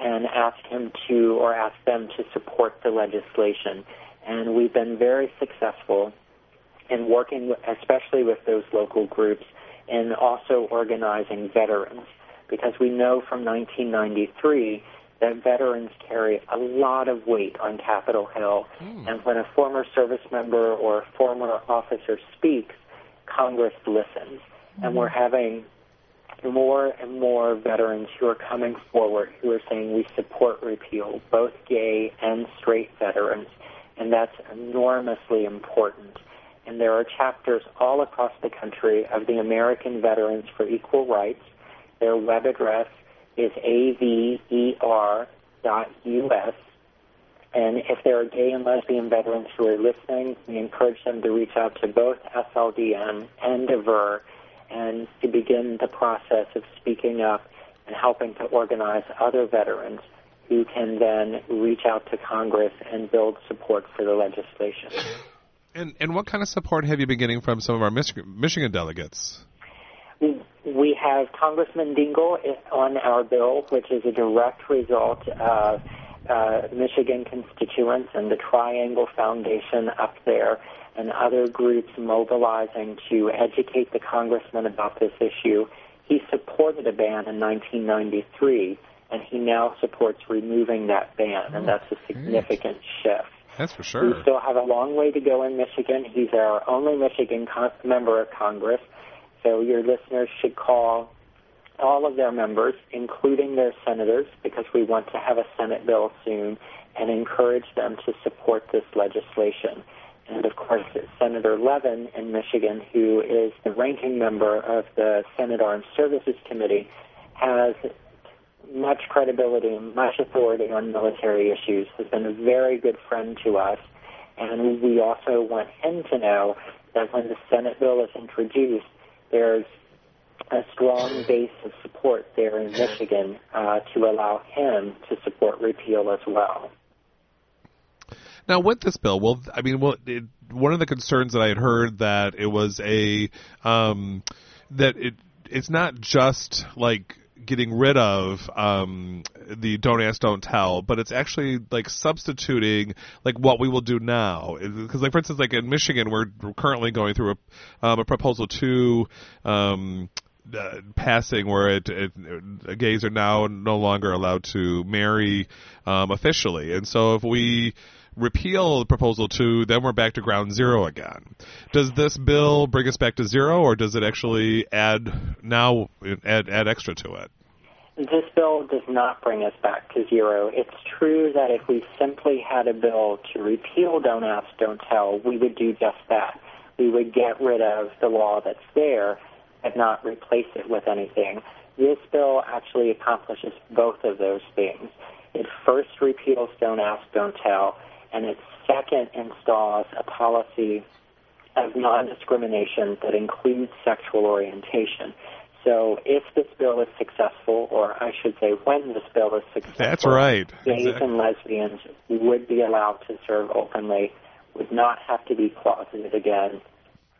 and ask him to or ask them to support the legislation. And we've been very successful in working, especially with those local groups, and also organizing veterans. Because we know from 1993 that veterans carry a lot of weight on Capitol Hill. Mm. And when a former service member or former officer speaks, Congress listens. Mm. And we're having more and more veterans who are coming forward who are saying we support repeal, both gay and straight veterans, and that's enormously important. And there are chapters all across the country of the American Veterans for Equal Rights. Their web address is aver.us. And if there are gay and lesbian veterans who are listening, we encourage them to reach out to both SLDN and AVER and to begin the process of speaking up and helping to organize other veterans who can then reach out to Congress and build support for the legislation. And and what kind of support have you been getting from some of our Michigan, Michigan delegates? We have Congressman Dingell on our bill, which is a direct result of uh, Michigan constituents and the Triangle Foundation up there and other groups mobilizing to educate the congressman about this issue. He supported a ban in 1993, and he now supports removing that ban, and that's a significant shift. That's for sure. We still have a long way to go in Michigan. He's our only Michigan con- member of Congress, so your listeners should call all of their members, including their senators, because we want to have a Senate bill soon, and encourage them to support this legislation and of course Senator Levin in Michigan, who is the ranking member of the Senate Armed Services Committee, has much credibility and much authority on military issues, has been a very good friend to us, and we also want him to know that when the Senate bill is introduced, there's a strong base of support there in Michigan uh, to allow him to support repeal as well. Now, with this bill, well, I mean, well, it, one of the concerns that I had heard that it was a um, that it it's not just like getting rid of um, the don't ask, don't tell, but it's actually like substituting like what we will do now. Because like for instance, like in Michigan, we're currently going through a, um, a proposal to. Um, uh, passing where it, it, it, gays are now no longer allowed to marry um, officially, and so if we repeal the proposal two, then we're back to ground zero again. Does this bill bring us back to zero, or does it actually add now add add extra to it? This bill does not bring us back to zero. It's true that if we simply had a bill to repeal Don't Ask, Don't Tell, we would do just that. We would get rid of the law that's there and not replace it with anything. This bill actually accomplishes both of those things. It first repeals Don't Ask, Don't Tell, and it second installs a policy of non-discrimination that includes sexual orientation. So if this bill is successful, or I should say when this bill is successful, that's right. Gays exactly. and lesbians would be allowed to serve openly, would not have to be closeted again,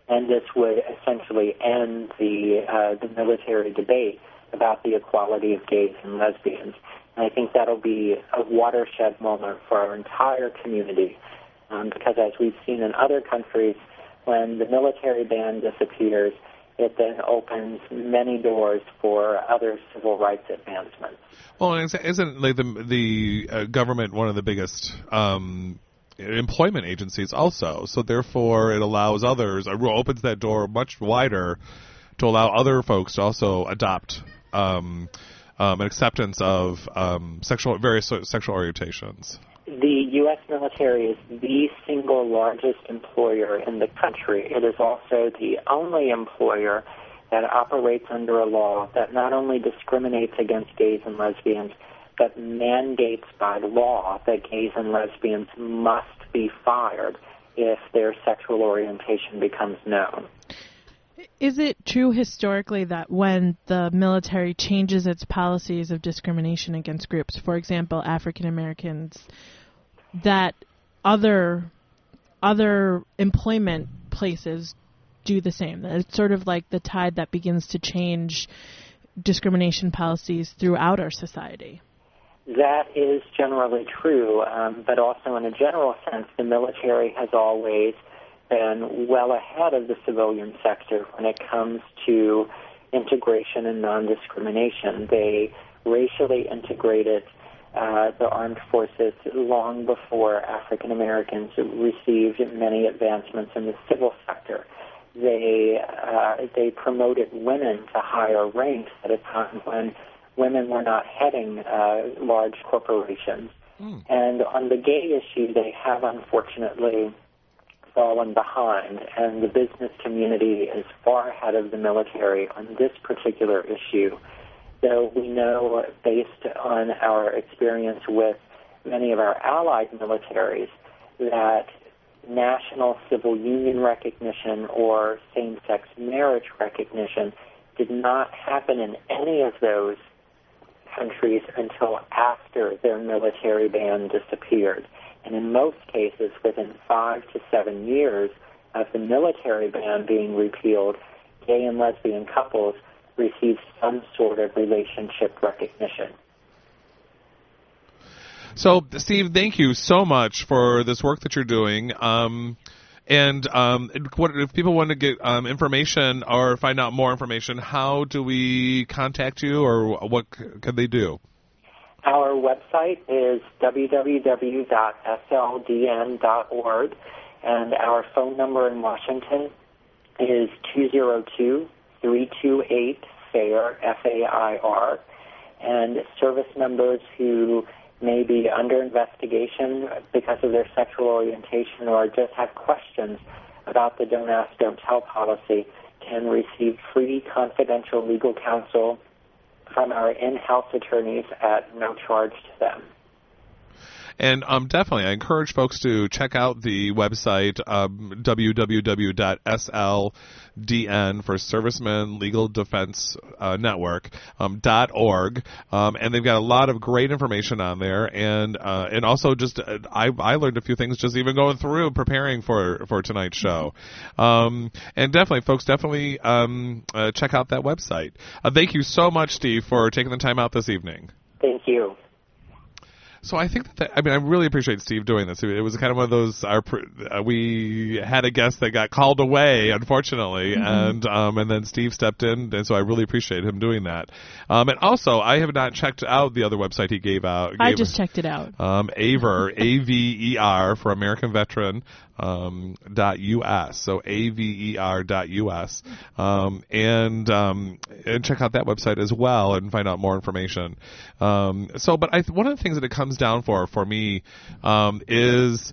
and this would essentially end the uh, the military debate about the equality of gays and lesbians. And I think that'll be a watershed moment for our entire community, um, because as we've seen in other countries, when the military ban disappears, it then opens many doors for other civil rights advancements. Well, isn't like the the uh, government one of the biggest um, employment agencies also? So therefore, it allows others, it opens that door much wider to allow other folks to also adopt um, um, an acceptance of um, sexual various sexual orientations. The U.S. military is the single largest employer in the country. It is also the only employer that operates under a law that not only discriminates against gays and lesbians, but mandates by law that gays and lesbians must be fired if their sexual orientation becomes known. Is it true historically that when the military changes its policies of discrimination against groups, for example, African Americans, that other other employment places do the same? It's sort of like the tide that begins to change discrimination policies throughout our society. That is generally true, um, but also in a general sense, the military has always been well ahead of the civilian sector when it comes to integration and non-discrimination. They racially integrated uh, the armed forces long before African Americans received many advancements in the civil sector. They uh, they promoted women to higher ranks at a time when women were not heading uh, large corporations. Mm. And on the gay issue, they have unfortunately fallen behind, and the business community is far ahead of the military on this particular issue. Though we know, based on our experience with many of our allied militaries, that national civil union recognition or same sex marriage recognition did not happen in any of those countries until after their military ban disappeared. And in most cases, within five to seven years of the military ban being repealed, gay and lesbian couples receive some sort of relationship recognition. So, Steve, thank you so much for this work that you're doing. Um, and um, what, if people want to get um, information or find out more information, how do we contact you, or what can they do? Our website is www.sldn.org, and our phone number in Washington is 202 328 FAIR, and service members who may be under investigation because of their sexual orientation or just have questions about the Don't Ask, Don't Tell policy can receive free confidential legal counsel from our in-house attorneys at no charge to them. And um, definitely, I encourage folks to check out the website um, www.sldn for Servicemen Legal Defense uh, Network um, dot org, um, and they've got a lot of great information on there, and uh, and also just uh, I I learned a few things just even going through preparing for for tonight's show, um, and definitely, folks, definitely um, uh, check out that website. Uh, thank you so much, Steve, for taking the time out this evening. Thank you. So I think that, that I mean I really appreciate Steve doing this. It was kind of one of those our uh, we had a guest that got called away unfortunately, Mm-hmm. and um and then Steve stepped in, and so I really appreciate him doing that. Um and also I have not checked out the other website he gave out. I gave- just checked it out. um, Aver, A V E R for American Veteran um, dot US. So A V E R dot US. Um, and um, and check out that website as well and find out more information. Um, so, but I one of the things that it comes down for for me um, is.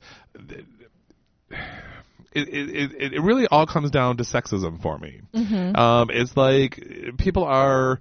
It, it, it, it really all comes down to sexism for me. Um, it's like people are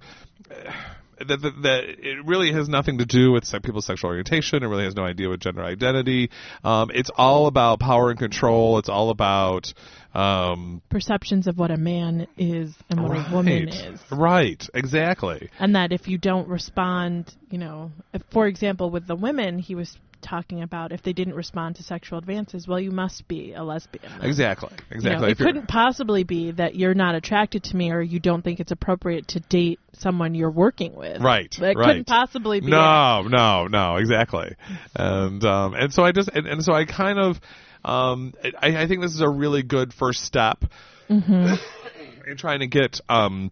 that, that, that it really has nothing to do with people's sexual orientation. It really has no idea with gender identity. Um, it's all about power and control. It's all about um, Perceptions of what a man is and what a woman is. Right, exactly. and that if you don't respond, you know, if, for example, with the women, he was talking about if they didn't respond to sexual advances, well, you must be a lesbian. then. Exactly. You know, Exactly. it couldn't possibly be that you're not attracted to me or you don't think it's appropriate to date someone you're working with. Right, That right. couldn't possibly be. it. No, no, no, exactly. And um, and so I just and, and so I kind of um, I, I think this is a really good first step Mm-hmm. in trying to get um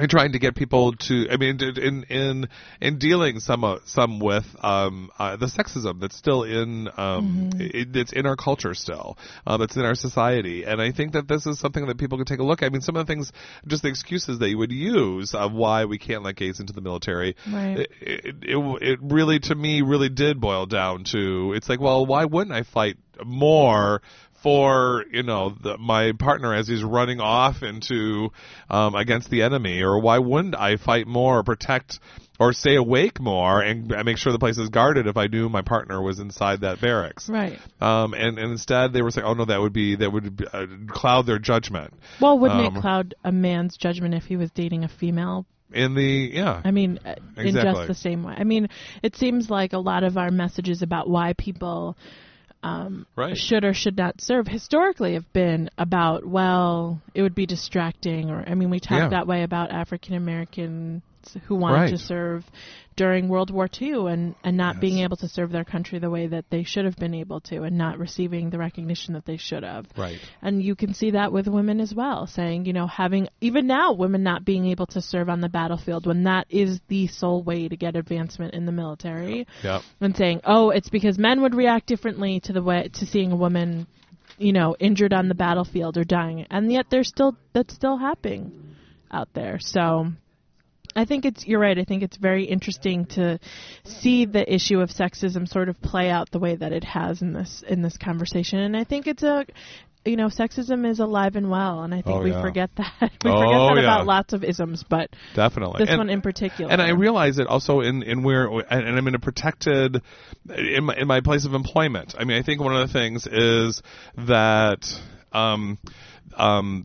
in trying to get people to I mean in in in dealing some uh, some with um uh, the sexism that's still in um Mm-hmm. it, it's in our culture still uh, that's in our society and I think that this is something that people can take a look at. I mean some of the things just the excuses that you would use of why we can't let gays into the military Right. it, it, it, it really to me really did boil down to it's like well why wouldn't I fight more for you know the, my partner as he's running off into um, against the enemy or why wouldn't I fight more or protect or stay awake more and make sure the place is guarded if I knew my partner was inside that barracks. Right. um, and, and instead they were saying oh no that would be that would uh, cloud their judgment. Well, wouldn't Um, it cloud a man's judgment if he was dating a female? In the yeah. I mean, uh, in just the same way. I mean, it seems like a lot of our messages about why people um, Right. should or should not serve historically have been about, well, it would be distracting, or I mean, we talk Yeah. that way about African Americans who wanted Right. to serve during World War II and, and not Yes. being able to serve their country the way that they should have been able to, and not receiving the recognition that they should have. right And you can see that with women as well, saying, you know, having, even now, women not being able to serve on the battlefield when that is the sole way to get advancement in the military. yeah And saying, oh, it's because men would react differently to the way, to seeing a woman, you know, injured on the battlefield or dying. And yet there's still, that's still happening out there. So, I think it's you're right. I think it's very interesting to see the issue of sexism sort of play out the way that it has in this in this conversation. And I think it's a you know, sexism is alive and well, and I think Oh, we yeah. forget that. we Oh, forget that yeah. about lots of isms, but definitely this And- one in particular. And I realize it also in in where and and I'm in a protected in my, in my place of employment. I mean, I think one of the things is that um um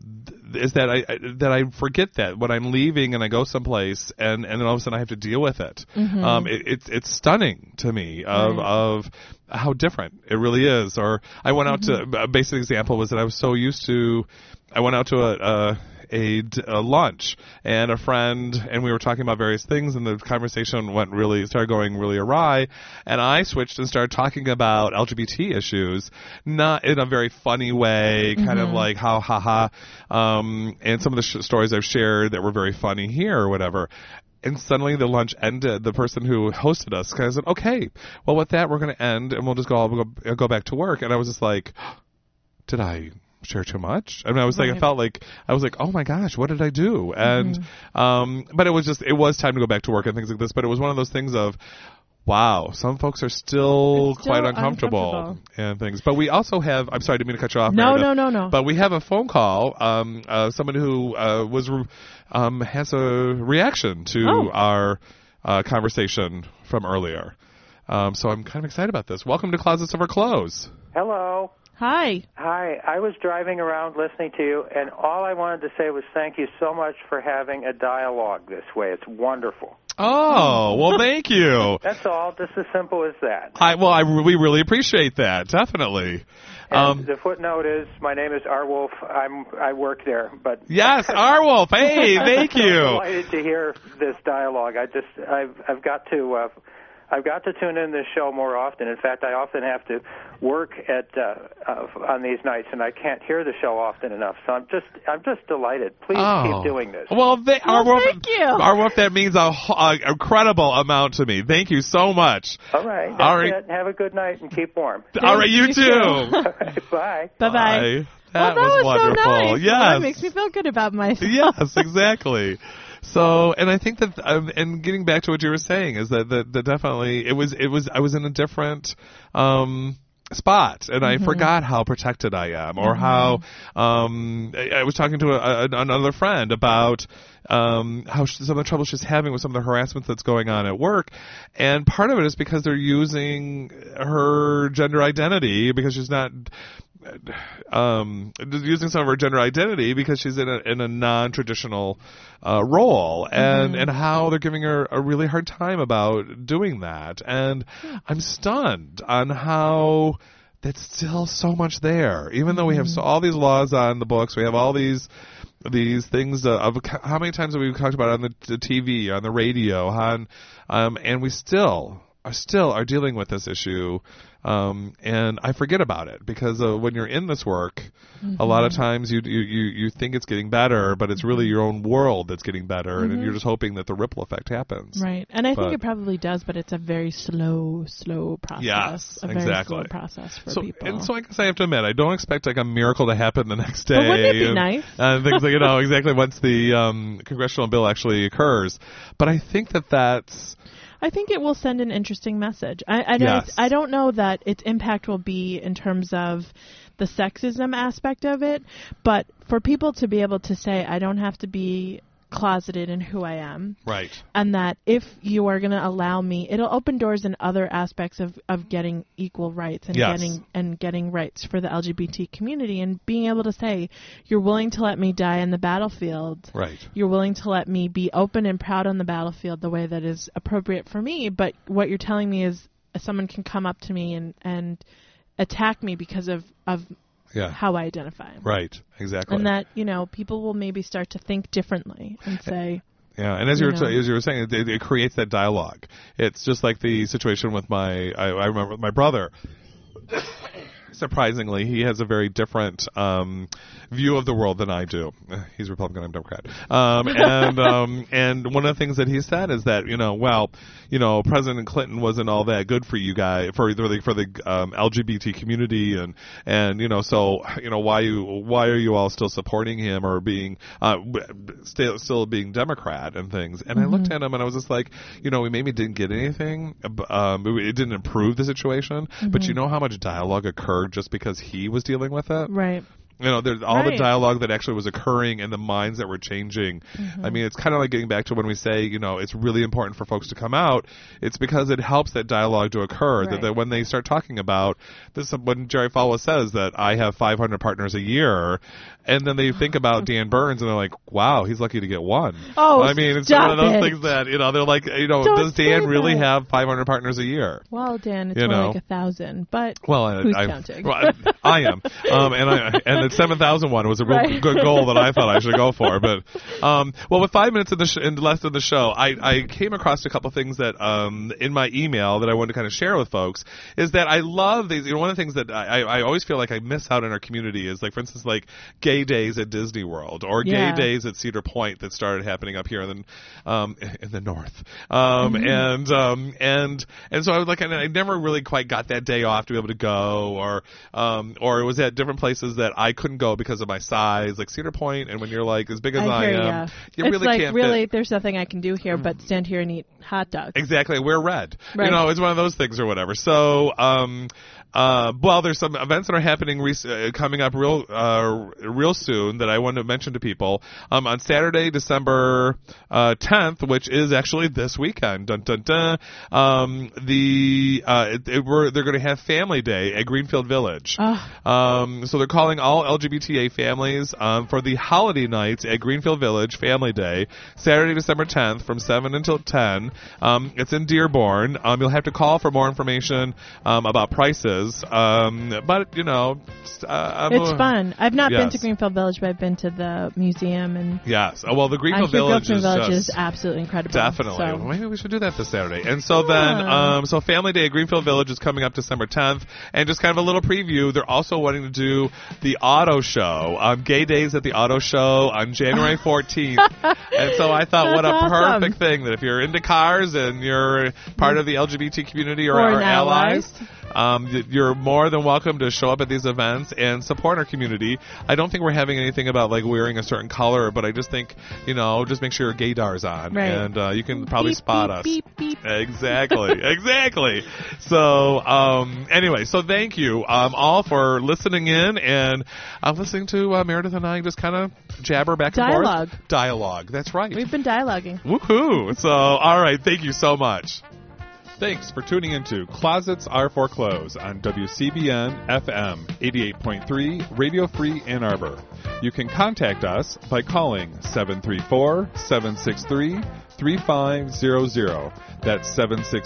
is that I I- that I forget that when I'm leaving and I go someplace and and then all of a sudden I have to deal with it. Um, it, it's it's stunning to me of Right. of how different it really is. Or I went out to a basic example was that I was so used to I went out to a. a a, a lunch. And a friend and we were talking about various things and the conversation went really started going really awry. And I switched and started talking about LGBT issues not in a very funny way kind of like how ha ha. Um and some of the sh- stories I've shared that were very funny here or whatever. And suddenly the lunch ended. The person who hosted us kind of said, "Okay, well, with that, we're going to end, and we'll just go go, go back to work." And I was just like, "Did I share too much?" I mean, I was like, I felt like I was like, "Oh my gosh, what did I do?" And um, but it was just it was time to go back to work and things like this. But it was one of those things of. Wow, some folks are still, still quite uncomfortable, uncomfortable. and things. But we also have. I'm sorry, I didn't mean to cut you off. no, Meredith. no, no, no. But we have a phone call. Um, uh, someone who uh, was re- um, has a reaction to Oh. our uh, conversation from earlier. Um, so I'm kind of excited about this. Welcome to Closets Over Clothes. Hello. Hi. Hi. I was driving around listening to you, and all I wanted to say was thank you so much for having a dialogue this way. It's wonderful. Oh, well, thank you. That's all. Just as simple as that. I well, I we really appreciate that. Definitely. Um, the footnote is my name is R. Wolf. I'm I work there, but yes, Arwolf. Hey, thank you. I'm you. delighted to hear this dialogue. I just I've I've got to uh, I've got to tune in this show more often. In fact, I often have to work at uh, uh, on these nights, and I can't hear the show often enough. So I'm just I'm just delighted. Please Oh. keep doing this. Well, they, Well, Arwolf, thank you. Arwolf, that means a, ho- a incredible amount to me. Thank you so much. All right. That's All right. it. Have a good night and keep warm. All right, you you too. too. All right, bye. Bye bye. Bye. Well, That, that was, wonderful. so nice. Yes. That makes me feel good about myself. yes, exactly. So, and I think that, um, and getting back to what you were saying is that, that, that definitely it was, it was, I was in a different, um, spot and I forgot how protected I am or how, um, I, I was talking to a, a, another friend about, um, how she, some of the trouble she's having with some of the harassment that's going on at work. And part of it is because they're using her gender identity because she's not, um, using some of her gender identity because she's in a in a non traditional uh, role, and and how they're giving her a really hard time about doing that, and I'm stunned on how that's still so much there, even though we have so, all these laws on the books, we have all these these things uh, of how many times have we talked about it on the, the TV, on the radio, on um, and we still are still are dealing with this issue, um, and I forget about it because uh, when you're in this work, a lot of times you, you you you think it's getting better, but it's really your own world that's getting better, and you're just hoping that the ripple effect happens. Right. And I think it probably does, but it's a very slow, slow process. Yes, a very exactly. slow process for so, people. And so I guess I have to admit, I don't expect like a miracle to happen the next day. But wouldn't it be and, nice? And things like, you know, exactly once the um, congressional bill actually occurs. But I think that that's, I think it will send an interesting message. I I don't, I don't know that its impact will be in terms of the sexism aspect of it, but for people to be able to say I don't have to be closeted in who I am right. and that if you are going to allow me it'll open doors in other aspects of, of getting equal rights and Yes. getting and getting rights for the LGBT community and being able to say you're willing to let me die in the battlefield Right. you're willing to let me be open and proud on the battlefield the way that is appropriate for me but what you're telling me is someone can come up to me and and attack me because of of Yeah. how I identify Right. Exactly. and that you know people will maybe start to think differently and say Yeah, and as you, you were know. as you were saying, it, it creates that dialogue. It's just like the situation with my I, I remember with my brother. Surprisingly, he has a very different um, view of the world than I do. He's Republican, I'm Democrat. Um, and um, and one of the things that he said is that you know, well, you know, President Clinton wasn't all that good for you guys for the for the um, LGBT community, and and you know, so you know, why you why are you all still supporting him or being uh, still still being Democrat and things? And I looked at him and I was just like, you know, we maybe didn't get anything. Um, it didn't improve the situation, but you know how much dialogue occurred just because he was dealing with it. right You know, there's all the dialogue that actually was occurring and the minds that were changing. Mm-hmm. I mean, it's kind of like getting back to when we say, you know, it's really important for folks to come out. It's because it helps that dialogue to occur. That, that when they start talking about this, when Jerry Falwell says that I have 500 partners a year, and then they think about Dan Burns and they're like, wow, he's lucky to get one. Oh, I mean, it's one of those it. things that you know they're like, you know, Don't does Dan really that. have 500 partners a year? well dan it's You more know. like a thousand but Well, I, who's I, counting well, I, I am, um, and I and the seven thousand one was a real Right. good goal that I thought I should go for. But um, well, with five minutes in the sh- and less of the show, I, I came across a couple things that um, in my email that I wanted to kind of share with folks is that I love these. You know, one of the things that I, I always feel like I miss out in our community is like, for instance, like gay days at Disney World or Yeah. gay days at Cedar Point that started happening up here in the um, in the north. Um, Mm-hmm. and um, and and so I was like, I never really quite got that day off to be able to go, or um, or it was at different places that I couldn't go because of my size, like Cedar Point, and when you're like as big as I I, hear am, ya. you it's really like can't really, fit. there's nothing I can do here but stand here and eat hot dogs. Exactly, wear red. Right. You know, it's one of those things or whatever. So, um, uh, well, there's some events that are happening rec- uh, coming up real, uh, real soon that I want to mention to people. Um, on Saturday, December uh, 10th, which is actually this weekend. Dun dun dun. Um, the uh, it, it, we're, they're going to have Family Day at Greenfield Village. Um, so they're calling all LGBTA families um, for the holiday nights at Greenfield Village Family Day, Saturday, December 10th, from 7 until 10. Um, it's in Dearborn. Um, you'll have to call for more information um, about prices. Um, but you know, uh, It's a- fun. I've not been to Yes. Greenfield Village, but I've been to the museum and. Yes. Oh, well, the Greenfield Village Greenfield is Village is absolutely incredible. Definitely. So. Well, maybe we should do that this Saturday. And so then, um, so Family Day at Greenfield Village is coming up December 10th. And just kind of a little preview, they're also wanting to do the auto show, um, Gay Days at the Auto Show on January 14th. and so I thought, what a awesome. perfect thing that if you're into cars and you're part of the LGBT community or, Or our allies, ally. Um, you're more than welcome to show up at these events and support our community. I don't think we're having anything about like wearing a certain color, but I just think, you know, just make sure your gaydar's on, Right. and uh, you can probably Beep, spot beep, us. beep, beep. Exactly, exactly. So, um, anyway, so thank you um, all for listening in and uh, listening to uh, Meredith and I just kind of jabber back and forth. Dialogue. Dialogue. That's right. We've been dialoguing. Woohoo! So, all right, thank you so much. Thanks for tuning into Closets Are for Clothes on WCBN FM 88.3 Radio Free Ann Arbor. You can contact us by calling 734 763 3500. That's 763